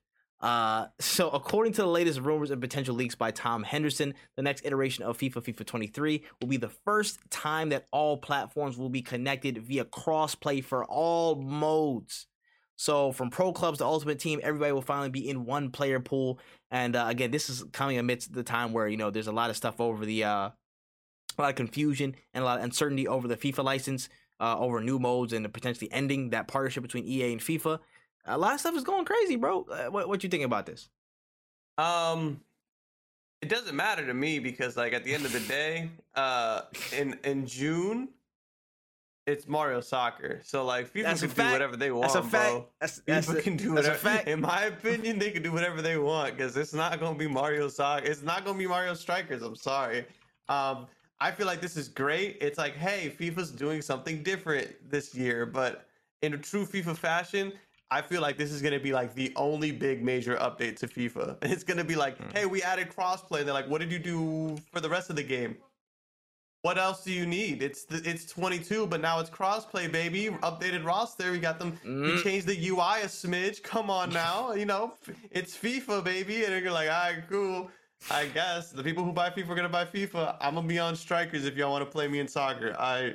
Uh, so according to the latest rumors and potential leaks by Tom Henderson, the next iteration of FIFA, FIFA 23, will be the first time that all platforms will be connected via crossplay for all modes. So from pro clubs to ultimate team, everybody will finally be in one player pool. And uh, again, this is coming amidst the time where you know there's a lot of stuff over the uh, a lot of confusion and a lot of uncertainty over the FIFA license, uh, over new modes and potentially ending that partnership between EA and FIFA. A lot of stuff is going crazy, bro. Uh, what what you think about this? Um, it doesn't matter to me because, like, at the end of the day, uh, in in June, it's Mario Soccer. So like, FIFA That's can fact. do whatever they want, That's a fact. bro. That's, that's, FIFA a, can do whatever. fact. In my opinion, they can do whatever they want because it's not gonna be Mario Soccer. It's not gonna be Mario Strikers. I'm sorry. Um, I feel like this is great. It's like, hey, FIFA's doing something different this year, but in a true FIFA fashion, I feel like this is gonna be like the only big major update to FIFA. It's gonna be like, Mm. hey, we added crossplay. And they're like, what did you do for the rest of the game? What else do you need? It's the, it's 22, but now it's crossplay, baby. Updated roster. We got them. We Mm. changed the UI a smidge. Come on now, you know, it's FIFA, baby. And you're like, all right, cool. I guess the people who buy FIFA are gonna buy FIFA. I'm gonna be on strikers if y'all want to play me in soccer. I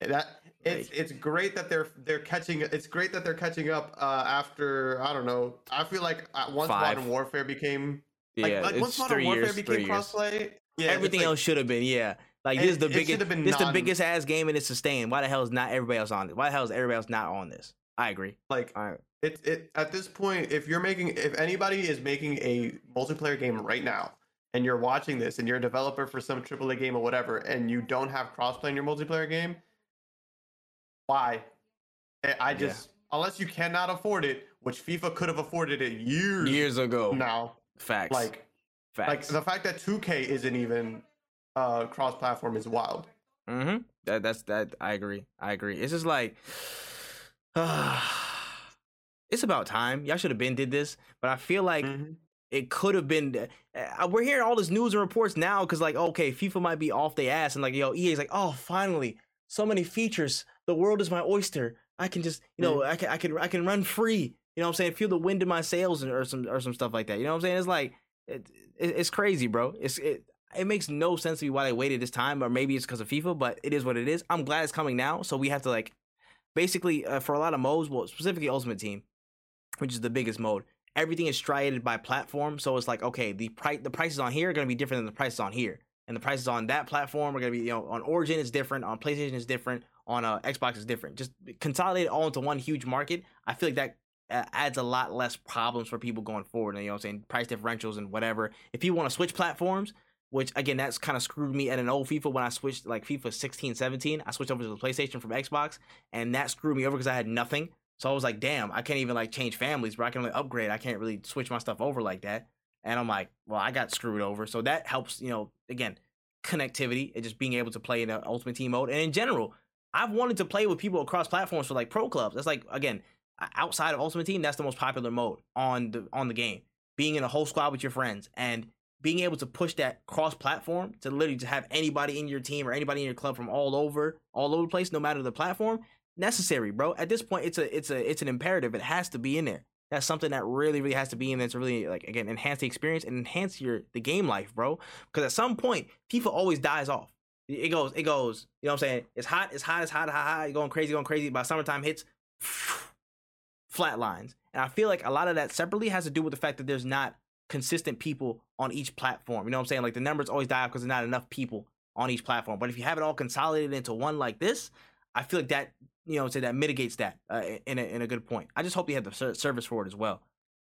that it's it's great that they're they're catching. It's great that they're catching up uh, after I don't know. I feel like uh, once Five. Modern Warfare became like, yeah, like once Modern Warfare years. became crossplay. Yeah, Everything like- else should have been. Yeah, like this is the biggest. been This is the biggest ass game and it's sustained. Why the hell is not everybody else on it? Why the hell is everybody else not on this? I agree. like right. It, it at this point, if you're making, if anybody is making a multiplayer game right now, and you're watching this and you're a developer for some AAA game or whatever, and you don't have crossplay in your multiplayer game, why? I- I Yeah. just unless you cannot afford it, which FIFA could have afforded it years Years ago. now. Facts. Like facts. like the fact that 2K isn't even uh cross-platform is wild. Mm-hmm. That that's that. I agree. I agree. It's just like, it's about time. Y'all should have been did this, but I feel like Mhm. it could have been. Uh, we're hearing all this news and reports now because like, okay, FIFA might be off their ass, and like, yo, EA's like, oh, finally, so many features. The world is my oyster. I can just, you know, I can, I can, I can run free. You know what I'm saying? Feel the wind in my sails and or some or some stuff like that. You know what I'm saying? It's like, it, it, it's crazy, bro. It's it. It makes no sense to me why they waited this time, or maybe it's because of FIFA, but it is what it is. I'm glad it's coming now, so we have to like, basically, uh, for a lot of modes, well, specifically Ultimate Team, which is the biggest mode, everything is striated by platform. So it's like, okay, the price the prices on here are gonna be different than the prices on here. And the prices on that platform are gonna be, you know, on Origin is different, on PlayStation is different, on uh, Xbox is different. Just consolidate it all into one huge market. I feel like that uh, adds a lot less problems for people going forward. And you know what I'm saying? Price differentials and whatever. If you want to switch platforms, which again, that's kind of screwed me at an old FIFA when I switched like FIFA 16, 17. I switched over to the PlayStation from Xbox, and that screwed me over because I had nothing. So I was like, damn, I can't even like change families, bro. I can only upgrade. I can't really switch my stuff over like that. And I'm like, well, I got screwed over. So that helps, you know, again, connectivity and just being able to play in the Ultimate Team mode. And in general, I've wanted to play with people across platforms for like pro clubs. That's like again, outside of Ultimate Team, that's the most popular mode on the on the game. Being in a whole squad with your friends and being able to push that cross platform to literally to have anybody in your team or anybody in your club from all over, all over the place, no matter the platform, necessary, bro. At this point, it's a it's a it's an imperative. It has to be in there. That's something that really, really has to be in there to really like again enhance the experience and enhance your the game life, bro. Because at some point, FIFA always dies off. It goes, it goes. You know what I'm saying? It's hot, it's hot, it's hot, hot, hot. You're going crazy, going crazy. By summertime hits, flat lines. And I feel like a lot of that separately has to do with the fact that there's not consistent people on each platform. You know what I'm saying? Like the numbers always die because there's not enough people on each platform. But if you have it all consolidated into one like this, I feel like that, you know, say that mitigates that uh, in a in a good point. I just hope you have the ser- service for it as well.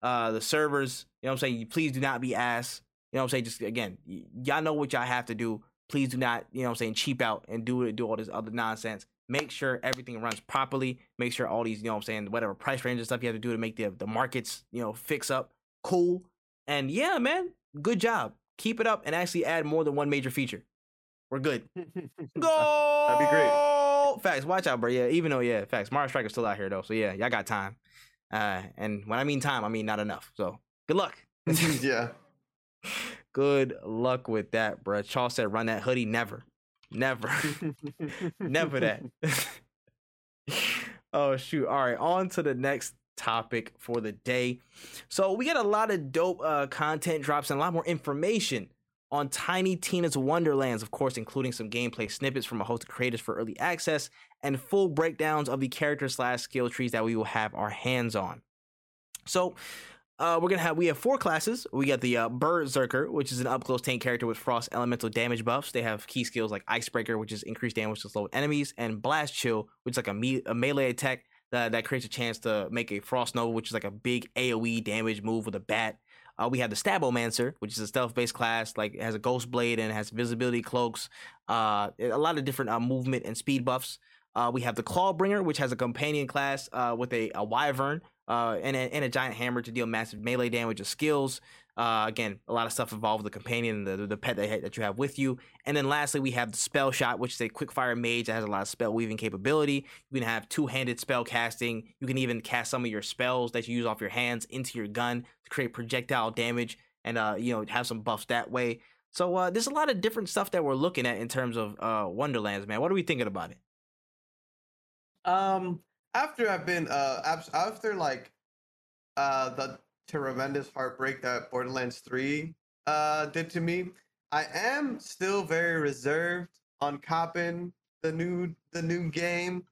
Uh, the servers, you know what I'm saying? Please do not be ass. You know what I'm saying? Just again, y- y'all know what y'all have to do. Please do not, you know what I'm saying, cheap out and do it, do all this other nonsense. Make sure everything runs properly. Make sure all these, you know what I'm saying, whatever price range and stuff you have to do to make the the markets, you know, fix up. Cool. And yeah, man, good job. Keep it up and actually add more than one major feature. We're good. Go. That'd be great. Facts. Watch out, bro. Yeah, even though yeah, facts. Mario Striker's still out here though, so yeah, y'all got time. Uh, and when I mean time, I mean not enough. So good luck. yeah. good luck with that, bro. Charles said, "Run that hoodie." Never, never, never that. oh shoot! All right, on to the next topic for the day. So we got a lot of dope uh, content drops and a lot more information on Tiny Tina's Wonderlands, of course, including some gameplay snippets from a host of creators for early access and full breakdowns of the character slash skill trees that we will have our hands on. So, uh, we're gonna have we have four classes. We got the uh, Berserker, which is an up close tank character with frost elemental damage buffs. They have key skills like Icebreaker, which is increased damage to slow enemies, and Blast Chill, which is like a, me- a melee attack that, that creates a chance to make a Frost Nova, which is like a big AOE damage move with a bat. Uh, we have the Stabbomancer, which is a stealth-based class, like has a ghost blade and has visibility cloaks. Uh, a lot of different uh, movement and speed buffs. Uh, we have the Clawbringer, which has a companion class uh, with a, a Wyvern uh, and, a, and a giant hammer to deal massive melee damage with skills. Uh, again, a lot of stuff involved the companion, the, the pet that, that you have with you. And then lastly, we have the Spell Shot, which is a quick fire mage that has a lot of spell weaving capability. You can have two handed spell casting. You can even cast some of your spells that you use off your hands into your gun to create projectile damage and, uh, you know, have some buffs that way. So uh, there's a lot of different stuff that we're looking at in terms of uh, Wonderlands, man. What are we thinking about it? Um, after I've been uh after like uh the tremendous heartbreak that Borderlands 3 uh did to me, I am still very reserved on copping the new the new game.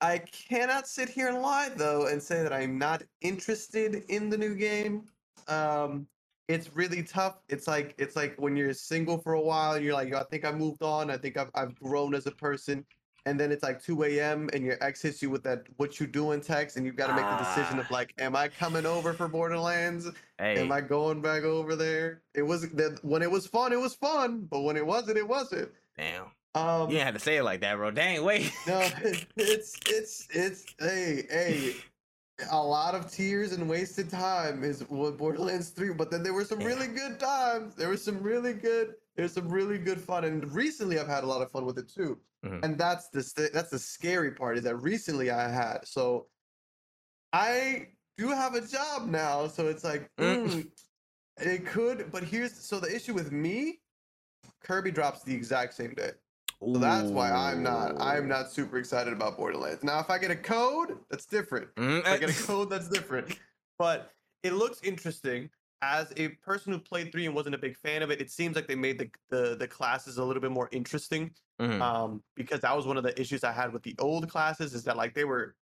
I cannot sit here and lie though and say that I'm not interested in the new game. Um it's really tough. It's like it's like when you're single for a while and you're like, I think I moved on. I think I've I've grown as a person and then it's like 2 a.m. and your ex hits you with that "what you doing" text, and you've got to make the decision of Ah. like, am I coming over for Borderlands? Hey, Am I going back over there? It was that when it was fun, it was fun, but when it wasn't, it wasn't. damn. Um, You didn't have to say it like that, bro. Dang, wait. no, it's it's it's hey hey. A lot of tears and wasted time is what Borderlands 3, but then there were some Yeah. really good times. There was some really good, there's some really good fun. And recently I've had a lot of fun with it too. Mhm. And that's the that's the scary part is that recently I had. So I do have a job now, so it's like Mm. mm, it could, but here's so the issue with me, Kirby drops the exact same day. So that's why I'm not I'm not super excited about Borderlands. Now if I get a code, that's different. Mm, If I get a code, that's different. But it looks interesting. As a person who played three and wasn't a big fan of it, it seems like they made the the, the classes a little bit more interesting. Mhm. Um, because that was one of the issues I had with the old classes is that like they were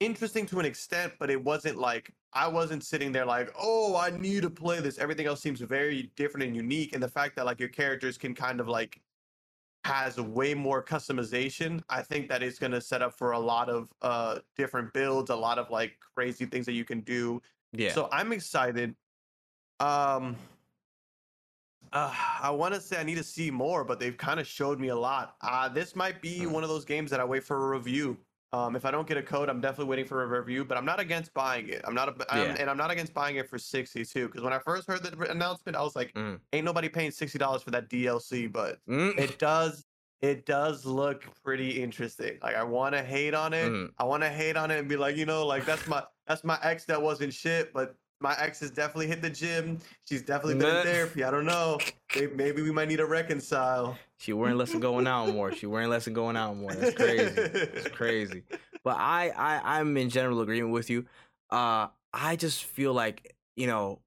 interesting to an extent, but it wasn't like I wasn't sitting there like, oh, I need to play this. Everything else seems very different and unique. And the fact that like your characters can kind of like has way more customization. I think that it's going to set up for a lot of uh different builds, a lot of like crazy things that you can do. yeah. So I'm excited. Um uh, I want to say I need to see more, but they've kind of showed me a lot. Uh, this might be Mm. one of those games that I wait for a review. Um, if I don't get a code, I'm definitely waiting for a review, but I'm not against buying it. I'm not, a, I'm, Yeah. and I'm not against buying it for 60 too. Because when I first heard the announcement, I was like, Mm. ain't nobody paying $60 for that DLC, but Mm, it does it does look pretty interesting like i want to hate on it Mhm. i want to hate on it and be like you know like that's my that's my ex that wasn't shit but my ex has definitely hit the gym she's definitely been in therapy i don't know maybe, maybe we might need to reconcile she weren't less than going out more. She weren't less than going out more. That's crazy. It's crazy. But I, I I'm in general agreement with you. Uh I just feel like, you know,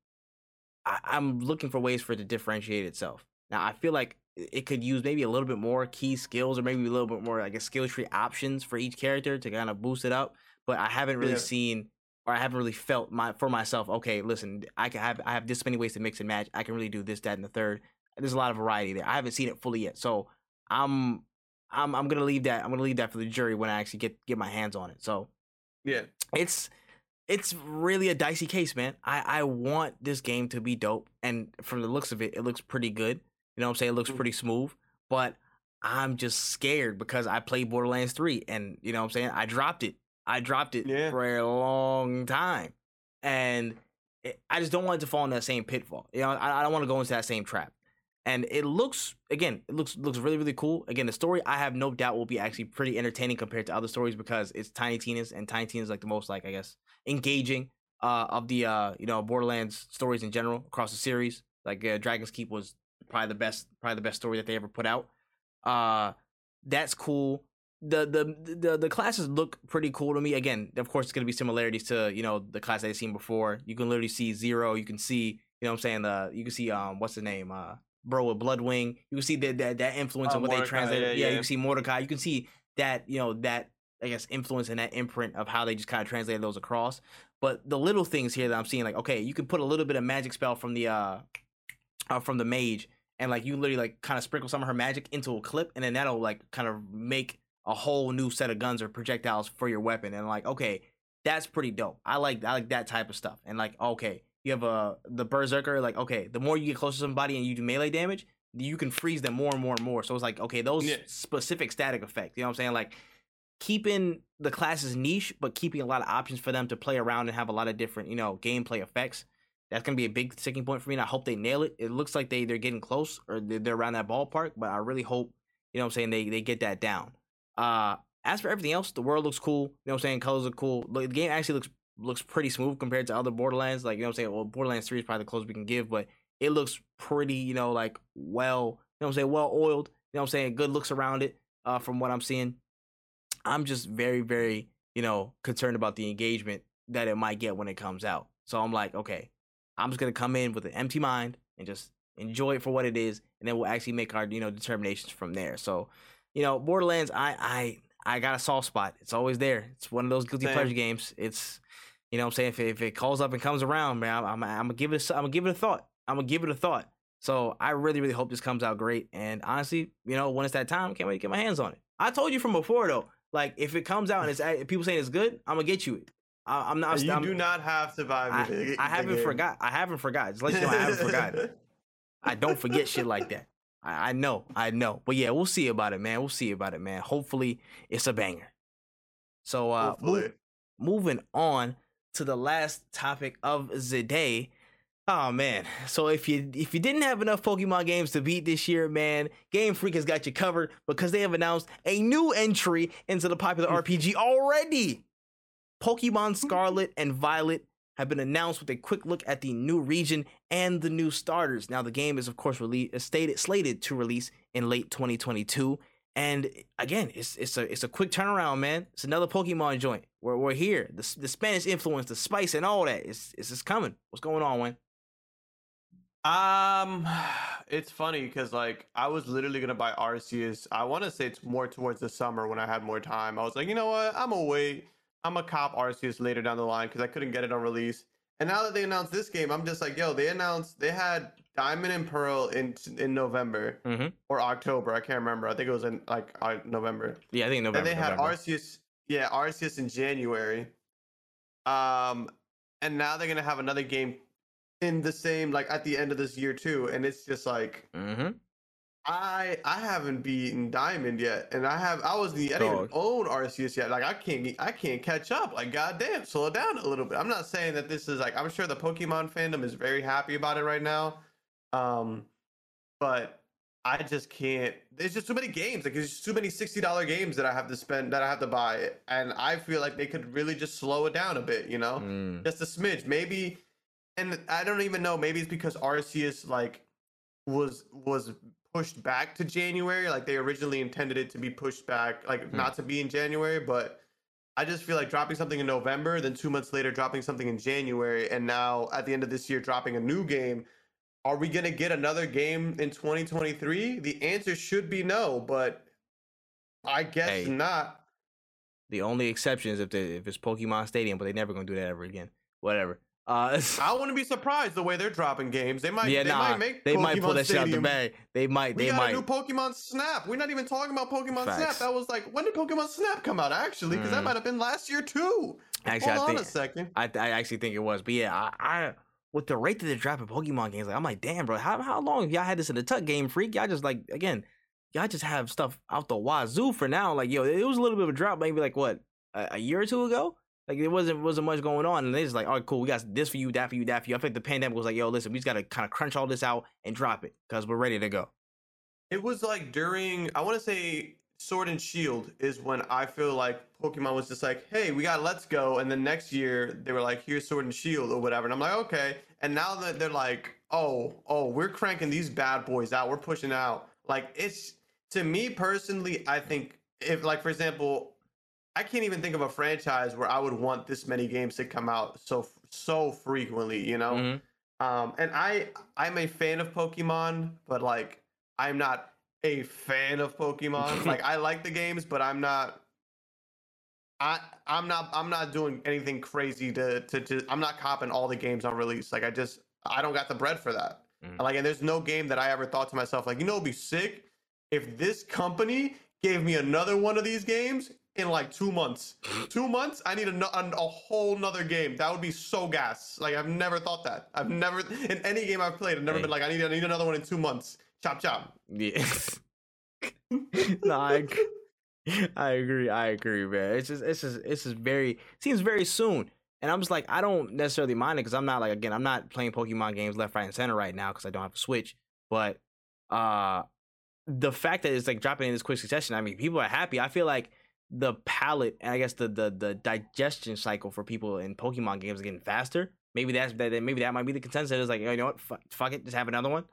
I, I'm looking for ways for it to differentiate itself. Now I feel like it it could use maybe a little bit more key skills or maybe a little bit more like a skill tree options for each character to kind of boost it up. But I haven't really Yeah. seen or I haven't really felt my for myself, okay, listen, I can have I have this many ways to mix and match. I can really do this, that, and the third. There's a lot of variety there. I haven't seen it fully yet. So I'm I'm I'm gonna leave that I'm gonna leave that for the jury when I actually get get my hands on it. So yeah it's it's really a dicey case, man. I I want this game to be dope, and from the looks of it, it looks pretty good. You know what I'm saying? It looks Mhm. pretty smooth, but I'm just scared because I played Borderlands 3 and you know what I'm saying? I dropped it. I dropped it Yeah. for a long time. And it, I just don't want it to fall in that same pitfall. You know, I, I don't want to go into that same trap. And it looks again, it looks looks really really cool. Again, the story I have no doubt will be actually pretty entertaining compared to other stories because it's Tiny Tina's and Tiny Tina's like the most like I guess engaging uh of the uh you know Borderlands stories in general across the series. Like uh, Dragon's Keep was probably the best probably the best story that they ever put out. Uh that's cool. The the the the classes look pretty cool to me. Again, of course, it's gonna be similarities to you know the class I've seen before. You can literally see Zero. You can see you know what I'm saying the you can see um what's the name uh bro with Bloodwing. You can see that that that influence Oh, of what they Mordecai, translated. yeah, Yeah, you can see Mordecai. You can see that you know that I guess influence and that imprint of how they just kind of translated those across. But the little things here that I'm seeing, like okay, you can put a little bit of magic spell from the uh, uh from the mage, and like you literally like kind of sprinkle some of her magic into a clip, and then that'll like kind of make a whole new set of guns or projectiles for your weapon. And like okay, that's pretty dope. I like I like that type of stuff. And like okay, you have a the berserker. Like okay, the more you get close to somebody and you do melee damage, you can freeze them more and more and more. So it's like okay, those Yeah. specific static effects. You know what I'm saying? Like keeping the classes niche, but keeping a lot of options for them to play around and have a lot of different, you know, gameplay effects. That's gonna be a big sticking point for me, and I hope they nail it. It looks like they they're getting close or they're, they're around that ballpark, but I really hope, you know, what I'm saying they they get that down. Uh, as for everything else, the world looks cool. You know, what I'm saying colors are cool. The game actually looks looks pretty smooth compared to other Borderlands. Like you know, what I'm saying well, Borderlands Three is probably the closest we can give, but it looks pretty, you know, like well, you know, what I'm saying well oiled. You know, what I'm saying good looks around it. Uh, from what I'm seeing, I'm just very, very, you know, concerned about the engagement that it might get when it comes out. So I'm like, okay, I'm just gonna come in with an empty mind and just enjoy it for what it is, and then we'll actually make our, you know, determinations from there. So, you know, Borderlands, I, I, I got a soft spot. It's always there. It's one of those guilty Same. pleasure games. It's, you know, what I'm saying if it, if it calls up and comes around, man, I'm, I'm, I'm gonna give it, a, I'm gonna give it a thought. I'm gonna give it a thought. So I really, really hope this comes out great. And honestly, you know, when it's that time, can't wait to get my hands on it. I told you from before though. Like if it comes out and it's people saying it's good, I'm gonna get you it. I, am not. you I'm, do not have to buy me. I, the, I haven't game. forgot. I haven't forgot. Just let you know I haven't forgotten. I don't forget shit like that. I, I know. I know. But yeah, we'll see about it, man. We'll see about it, man. Hopefully, it's a banger. So, uh, moving on to the last topic of the day. Oh man! So if you if you didn't have enough Pokemon games to beat this year, man, Game Freak has got you covered because they have announced a new entry into the popular mm. RPG already. Pokemon Scarlet and Violet have been announced with a quick look at the new region and the new starters. Now the game is of course released stated slated to release in late 2022. And again, it's it's a it's a quick turnaround, man. It's another Pokemon joint. We're we're here. The the Spanish influence, the spice, and all that. It's it's just coming. What's going on, Wen? Um, it's funny because like I was literally gonna buy Arceus. I want to say it's more towards the summer when I had more time. I was like, you know what? I'm gonna wait. I'm gonna cop Arceus later down the line because I couldn't get it on release. And now that they announced this game, I'm just like, yo, they announced they had Diamond and Pearl in in November Mhm. or October. I can't remember. I think it was in like uh, November. Yeah, I think November. and they had Arceus, yeah, Arceus in January. Um, and now they're gonna have another game in the same like at the end of this year too. And it's just like Mhm. I I haven't beaten Diamond yet, and I have I was the I didn't even own Arceus yet. Like I can't I can't catch up. Like goddamn, slow down a little bit. I'm not saying that this is like I'm sure the Pokemon fandom is very happy about it right now. Um, but I just can't. There's just too many games. Like there's too many sixty dollar games that I have to spend that I have to buy, and I feel like they could really just slow it down a bit. You know, Mm. just a smidge, maybe. And I don't even know. Maybe it's because Arceus like was was pushed back to January. Like they originally intended it to be pushed back, like Hmm. not to be in January. But I just feel like dropping something in November, then two months later dropping something in January, and now at the end of this year dropping a new game. Are we gonna get another game in 2023? The answer should be no, but I guess Hey. not. The only exception is if the, if it's Pokemon Stadium, but they're never gonna do that ever again. Whatever. Uh, I wouldn't be surprised the way they're dropping games. They might, yeah, they nah, might make they might pull Pokemon that shit out the bag. They might. We They got might. a new Pokemon Snap. We're not even talking about Pokemon Snap. That was like when did Pokemon Snap come out? Actually, because that Mm. might have been last year too. Actually, Hold I on think a second. I, I actually think it was. But yeah, I, I with the rate that they're dropping Pokemon games, like I'm like, damn, bro, how how long have y'all had this in the tuck game freak? Y'all just like again, y'all just have stuff out the wazoo for now. Like, yo, it was a little bit of a drop, maybe like what a, a year or two ago. Like it wasn't wasn't much going on, and they just like, all right, cool, we got this for you, that for you, that for you. I think the pandemic was like, yo, listen, we just gotta kind of crunch all this out and drop it because we're ready to go. It was like during I want to say Sword and Shield is when I feel like Pokemon was just like, hey, we got Let's Go, and then next year they were like, here's Sword and Shield or whatever, and I'm like, okay. And now that they're like, oh, oh, we're cranking these bad boys out, we're pushing out. Like it's to me personally, I think if like for example, I can't even think of a franchise where I would want this many games to come out so so frequently, you know. Mhm. Um, and I I'm a fan of Pokemon, but like I'm not a fan of Pokemon. like I like the games, but I'm not. I I'm not I'm not doing anything crazy to to, to I'm not copping all the games on release. Like I just I don't got the bread for that. Mm. Like and there's no game that I ever thought to myself like you know it'd be sick if this company gave me another one of these games in like two months. two months, I need a, a, a whole nother game. That would be so gas. Like I've never thought that. I've never in any game I've played. I've never Hey. been like I need I need another one in two months. Chop chop. Yeah. no, I, I agree. I agree, man. It's just, it's just, it's just very seems very soon, and I'm just like, I don't necessarily mind it because I'm not like again, I'm not playing Pokemon games left, right, and center right now because I don't have a Switch. But uh, the fact that it's like dropping in this quick succession, I mean, people are happy. I feel like the palate and I guess the the the digestion cycle for people in Pokemon games is getting faster. Maybe that's that. Maybe that might be the consensus. Like, you know what? Fuck it, just have another one.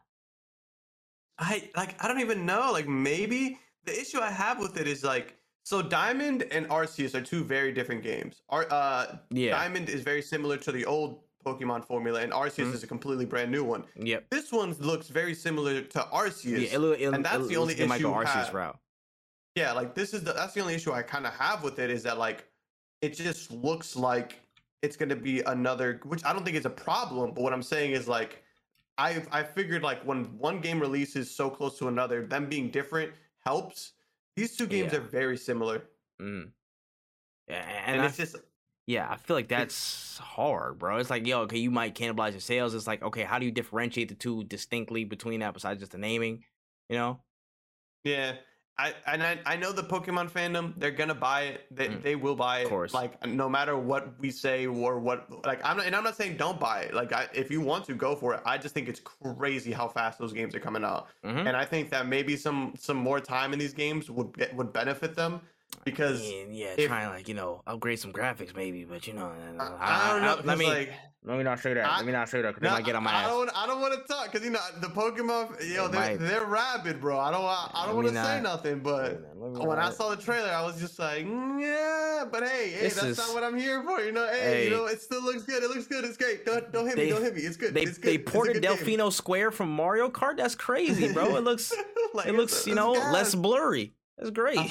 I like I don't even know. Like maybe the issue I have with it is like so Diamond and Arceus are two very different games. Ar- uh Yeah. Diamond is very similar to the old Pokemon formula, and Arceus Mhm. is a completely brand new one. Yep. This one looks very similar to Arceus. Yeah, it, look- it, and that's it the only it might go issue I Arceus route. Yeah, like this is the that's the only issue I kind of have with it is that like it just looks like it's gonna be another, which I don't think is a problem. But what I'm saying is like I I figured like when one game releases so close to another, them being different helps These two games Yeah. are very similar, Mm. Yeah, and, and, I it's just Yeah, I feel like that's hard, bro. It's like, yo, okay, you might cannibalize your sales. It's like, okay, how do you differentiate the two distinctly between that besides just the naming? You know? yeah. I and I, I know the Pokemon fandom. They're gonna buy it. They, Mm. they will buy it. Of course. Like no matter what we say or what. Like I'm not, and I'm not saying don't buy it. Like I, if you want to go for it, I just think it's crazy how fast those games are coming out. Mhm. And I think that maybe some some more time in these games would would benefit them because And yeah, if- trying like you know upgrade some graphics maybe, but you know, I, I don't know. Let 'cause, me like, let me not say that. I- let me not say that because they might get on my I ass. don't. I don't want to talk because you know the Pokemon. You know They they're, they're rabid, bro. I don't. I, I don't want to say nothing, but Let when I saw the trailer, I was just like, "Mm, yeah, but hey, hey, that's is- not what I'm here for. You know, hey, Hey. you know, it still looks good. It looks good. It's great. Don't don't hit me. Don't hit me. It's good. they it's good. they ported good game." Delfino Square from Mario Kart. That's crazy, bro. It looks Like, it looks you know less blurry. That's great.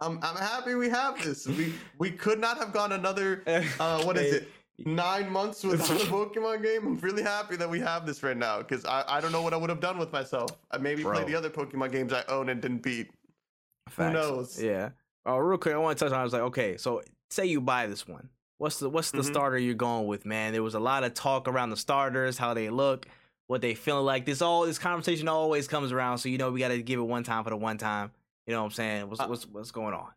I'm I'm happy we have this. We we could not have gone another uh what is it nine months without a Pokemon game. I'm really happy that we have this right now because I, I don't know what I would have done with myself. I maybe Bro. played the other Pokemon games I own and didn't beat. Facts. knows? Yeah. Oh, real quick, I want to touch on. I was like, okay, so say you buy this one. What's the what's the Mhm. starter you're going with, man? There was a lot of talk around the starters, how they look, what they feeling like. This all this conversation always comes around, so you know we got to give it one time for the one time. You know what I'm saying? What's Uh, what's what's going on?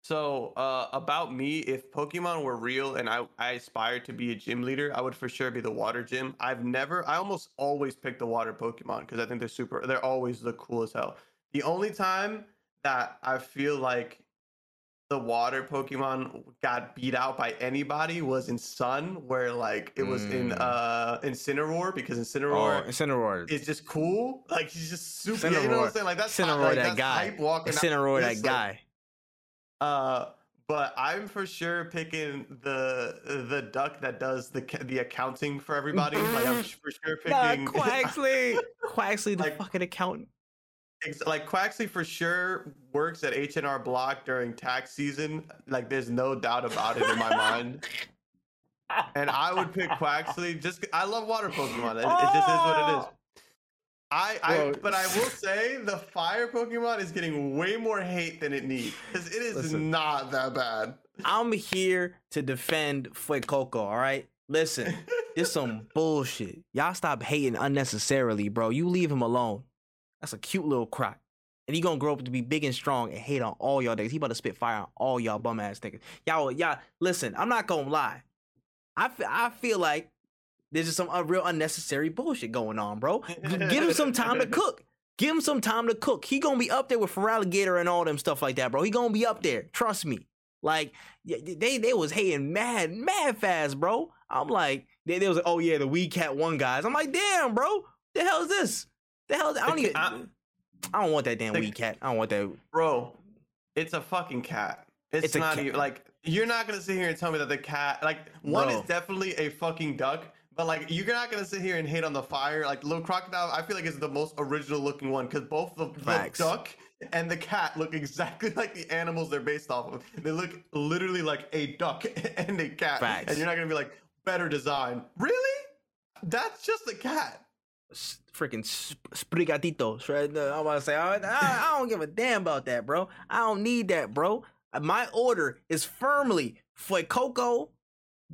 So uh, about me, if Pokemon were real and I, I aspired to be a gym leader, I would for sure be the water gym. I've never, I almost always pick the water Pokemon because I think they're super. They're always the cool as hell. The only time that I feel like the water Pokemon got beat out by anybody was in Sun, where like it was in Mm. uh Incineroar because Oh, Incineroar Incineroar. is just cool. Like he's just super. You know what I'm saying? Like that's Incineroar like, that that's guy. hype walking out. Incineroar that It's like- guy. uh, but I'm for sure picking the the duck that does the the accounting for everybody. like I'm for sure Nah, picking Quaxly. Quaxly, the Like- fucking accountant. Like Quaxly for sure works at H and R Block during tax season. Like there's no doubt about it in my mind. And I would pick Quaxly Just I love water Pokemon. It, it just is what it is. Oh! I, I but I will say the fire Pokemon is getting way more hate than it needs because it is Listen. not that bad. I'm here to defend Fuecoco, all right? Listen, this some bullshit. Y'all stop hating unnecessarily, bro. You leave him alone. That's a cute little croc. And he gonna grow up to be big and strong and hate on all y'all niggas. He about to spit fire on all y'all bum ass niggas. Y'all, y'all, listen, I'm not gonna lie. I fe- I feel like there's just some real unnecessary bullshit going on, bro. Give him some time to cook. Give him some time to cook. He gonna be up there with Feraligatr and all them stuff like that, bro. He gonna be up there. Trust me. Like they they was hating mad mad fast, bro. I'm like they, they was like, oh yeah, the Wee Cat one guys. I'm like, damn, bro. The hell is this? The hell? I don't even. ca- I don't want that damn the- Wee Cat. I don't want that. bro it's a fucking cat it's, It's not even like you're not gonna sit here and tell me that the cat like one Bro. is definitely a fucking duck but like you're not gonna sit here and hate on the fire like little crocodile i feel like it's the most original looking one because both the, the duck and the cat look exactly like the animals they're based off of they look literally like a duck and a cat Facts. and you're not gonna be like better design really that's just a cat freaking sp- sprigatito. Shred- uh, I'm about to say, I, I, I don't give a damn about that, bro. I don't need that, bro. Uh, My order is firmly for Fuecoco,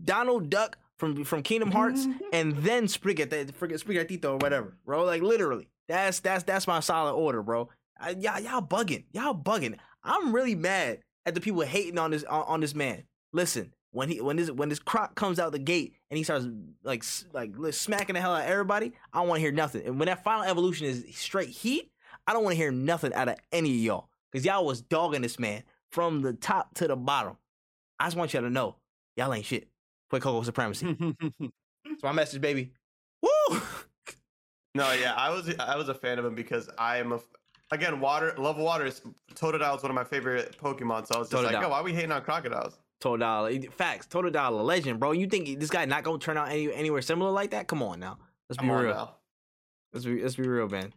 Donald Duck from from Kingdom Hearts, and then Sprigat, freaking Sprigatito or whatever, bro. Like literally, that's that's that's my solid order, bro. I, y'all y'all bugging, y'all bugging. I'm really mad at the people hating on this on, on this man. Listen, when he when this when this croc comes out the gate and he starts like like smacking the hell out of everybody, I don't want to hear nothing. And when that final evolution is straight heat, I don't want to hear nothing out of any of y'all because y'all was dogging this man from the top to the bottom. I just want y'all to know y'all ain't shit. Fuecoco Supremacy. That's my message, baby. Woo! No, yeah, I was I was a fan of him because I am a again water love water is Totodile is one of my favorite Pokemon. So I was just like, oh, why are we hating on crocodiles? Totodile, facts. Totodile, a legend, bro. You think this guy not gonna turn out any anywhere similar like that? Come on now. Let's be Come on real. now. Let's be let's be real, man.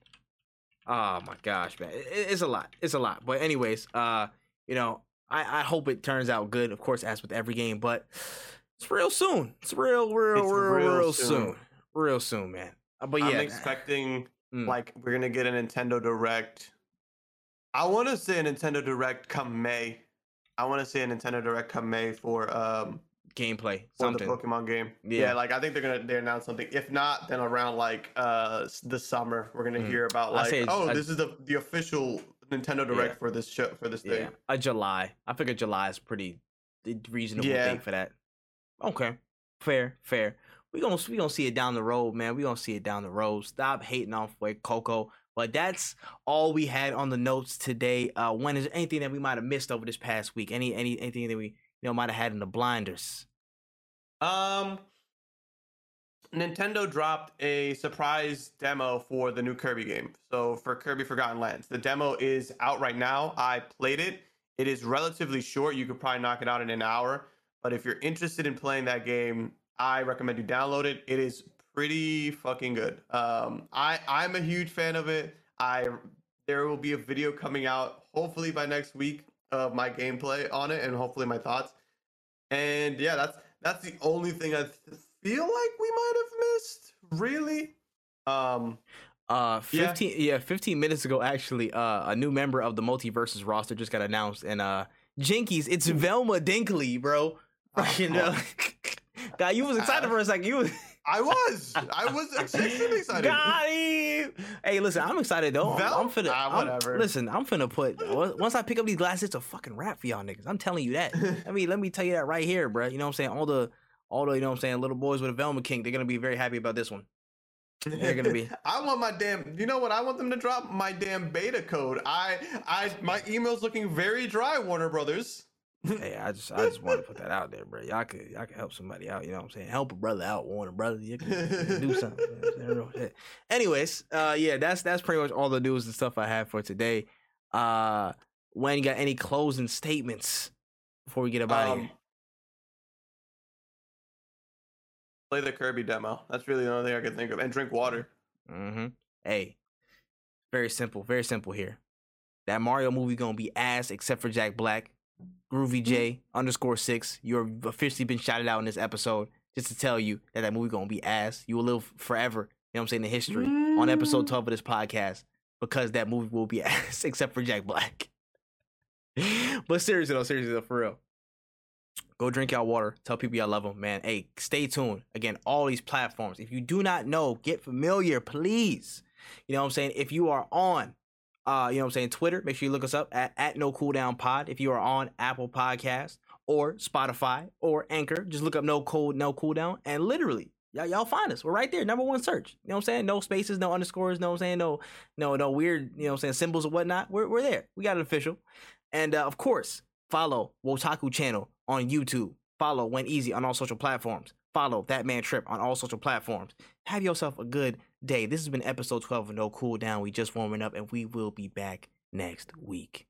Oh my gosh, man, It- it's a lot. It's a lot. But anyways, uh, you know, I I hope it turns out good. Of course, as with every game, but it's real soon. It's real, real, It's real, real, real soon. soon. Real soon, man. Uh, but I'm yeah, expecting Mm. like we're gonna get a Nintendo Direct. I want to say a Nintendo Direct come May. I want to see a Nintendo Direct come May for um Gameplay, for something. the Pokemon game. Yeah. Yeah. like I think they're gonna they announce something. If not, then around like uh the summer, we're gonna Mm. hear about like oh I- this is the the official Nintendo Direct Yeah. for this show for this Yeah, thing. a July. I figure July is pretty reasonable Yeah. date for that. Okay, fair, fair. We gonna we gonna see it down the road, man. We gonna see it down the road. Stop hating off with Coco. But that's all we had on the notes today. Uh, when is anything that we might have missed over this past week? Any any anything that we you know might have had in the blinders? Um, Nintendo dropped a surprise demo for the new Kirby game. So for Kirby Forgotten Lands, the demo is out right now. I played it. It is relatively short. You could probably knock it out in an hour. But if you're interested in playing that game, I recommend you download it. It is pretty fucking good. Um, I I'm a huge fan of it. I there will be a video coming out hopefully by next week of my gameplay on it and hopefully my thoughts. And yeah, that's that's the only thing I feel like we might have missed. Really? Um, Uh, Yeah. fifteen yeah, fifteen minutes ago actually, uh, a new member of the MultiVersus roster just got announced, and uh, Jinkies, it's Velma Dinkley, bro. Fucking Oh. uh, God, you was excited for a second. You was I was, I was extremely excited. got him. Hey, listen, I'm excited though. I'm? I'm finna. Ah, I'm- whatever. listen, I'm finna put once I pick up these glasses, it's a fucking rap for y'all niggas. I'm telling you that. I mean, let me tell you that right here, bro. You know what I'm saying? All the, all the, you know what I'm saying, little boys with a Velma King, they're gonna be very happy about this one. They're gonna be. I want my damn. You know what? I want them to drop my damn beta code. I, I, my email's looking very dry. Warner Brothers. Hey, I just I just want to put that out there, bro. Y'all could y'all could help somebody out. You know what I'm saying? Help a brother out, Warner brother. You can do something. you know what I'm saying? Real shit. Anyways, uh, yeah, that's that's pretty much all the news and stuff I have for today. Uh, when you got any closing statements before we get about Um, here? play the Kirby demo. That's really the only thing I can think of. And drink water. Mm-hmm. Hey, very simple, very simple here. That Mario movie gonna be ass except for Jack Black. Groovy J mm-hmm. underscore six. You've officially been shouted out in this episode just to tell you that that movie gonna be ass. You will live forever. You know what I'm saying? In history on episode mm. 12 of this podcast because that movie will be ass except for Jack Black. but seriously though, seriously though, for real. Go drink y'all water. Tell people y'all love them, man. Hey, stay tuned. Again, all these platforms. If you do not know, get familiar, please. You know what I'm saying? If you are on, uh, you know what I'm saying, Twitter, make sure you look us up at, at No Cooldown Pod. If you are on Apple Podcast or Spotify or Anchor, just look up No Cool No Cooldown, and literally, y'all y'all find us. We're right there, number one search. You know what I'm saying? No spaces, no underscores. no I'm saying? No, no, no weird. You know what I'm saying? Symbols or whatnot. We're we're there. We got it official, and uh, of course, follow Wotaku channel on YouTube. Follow WenEazy on all social platforms. Follow That Man Tripp on all social platforms. Have yourself a good day. This has been episode 12 of No Cool Down. We just warming up, and we will be back next week.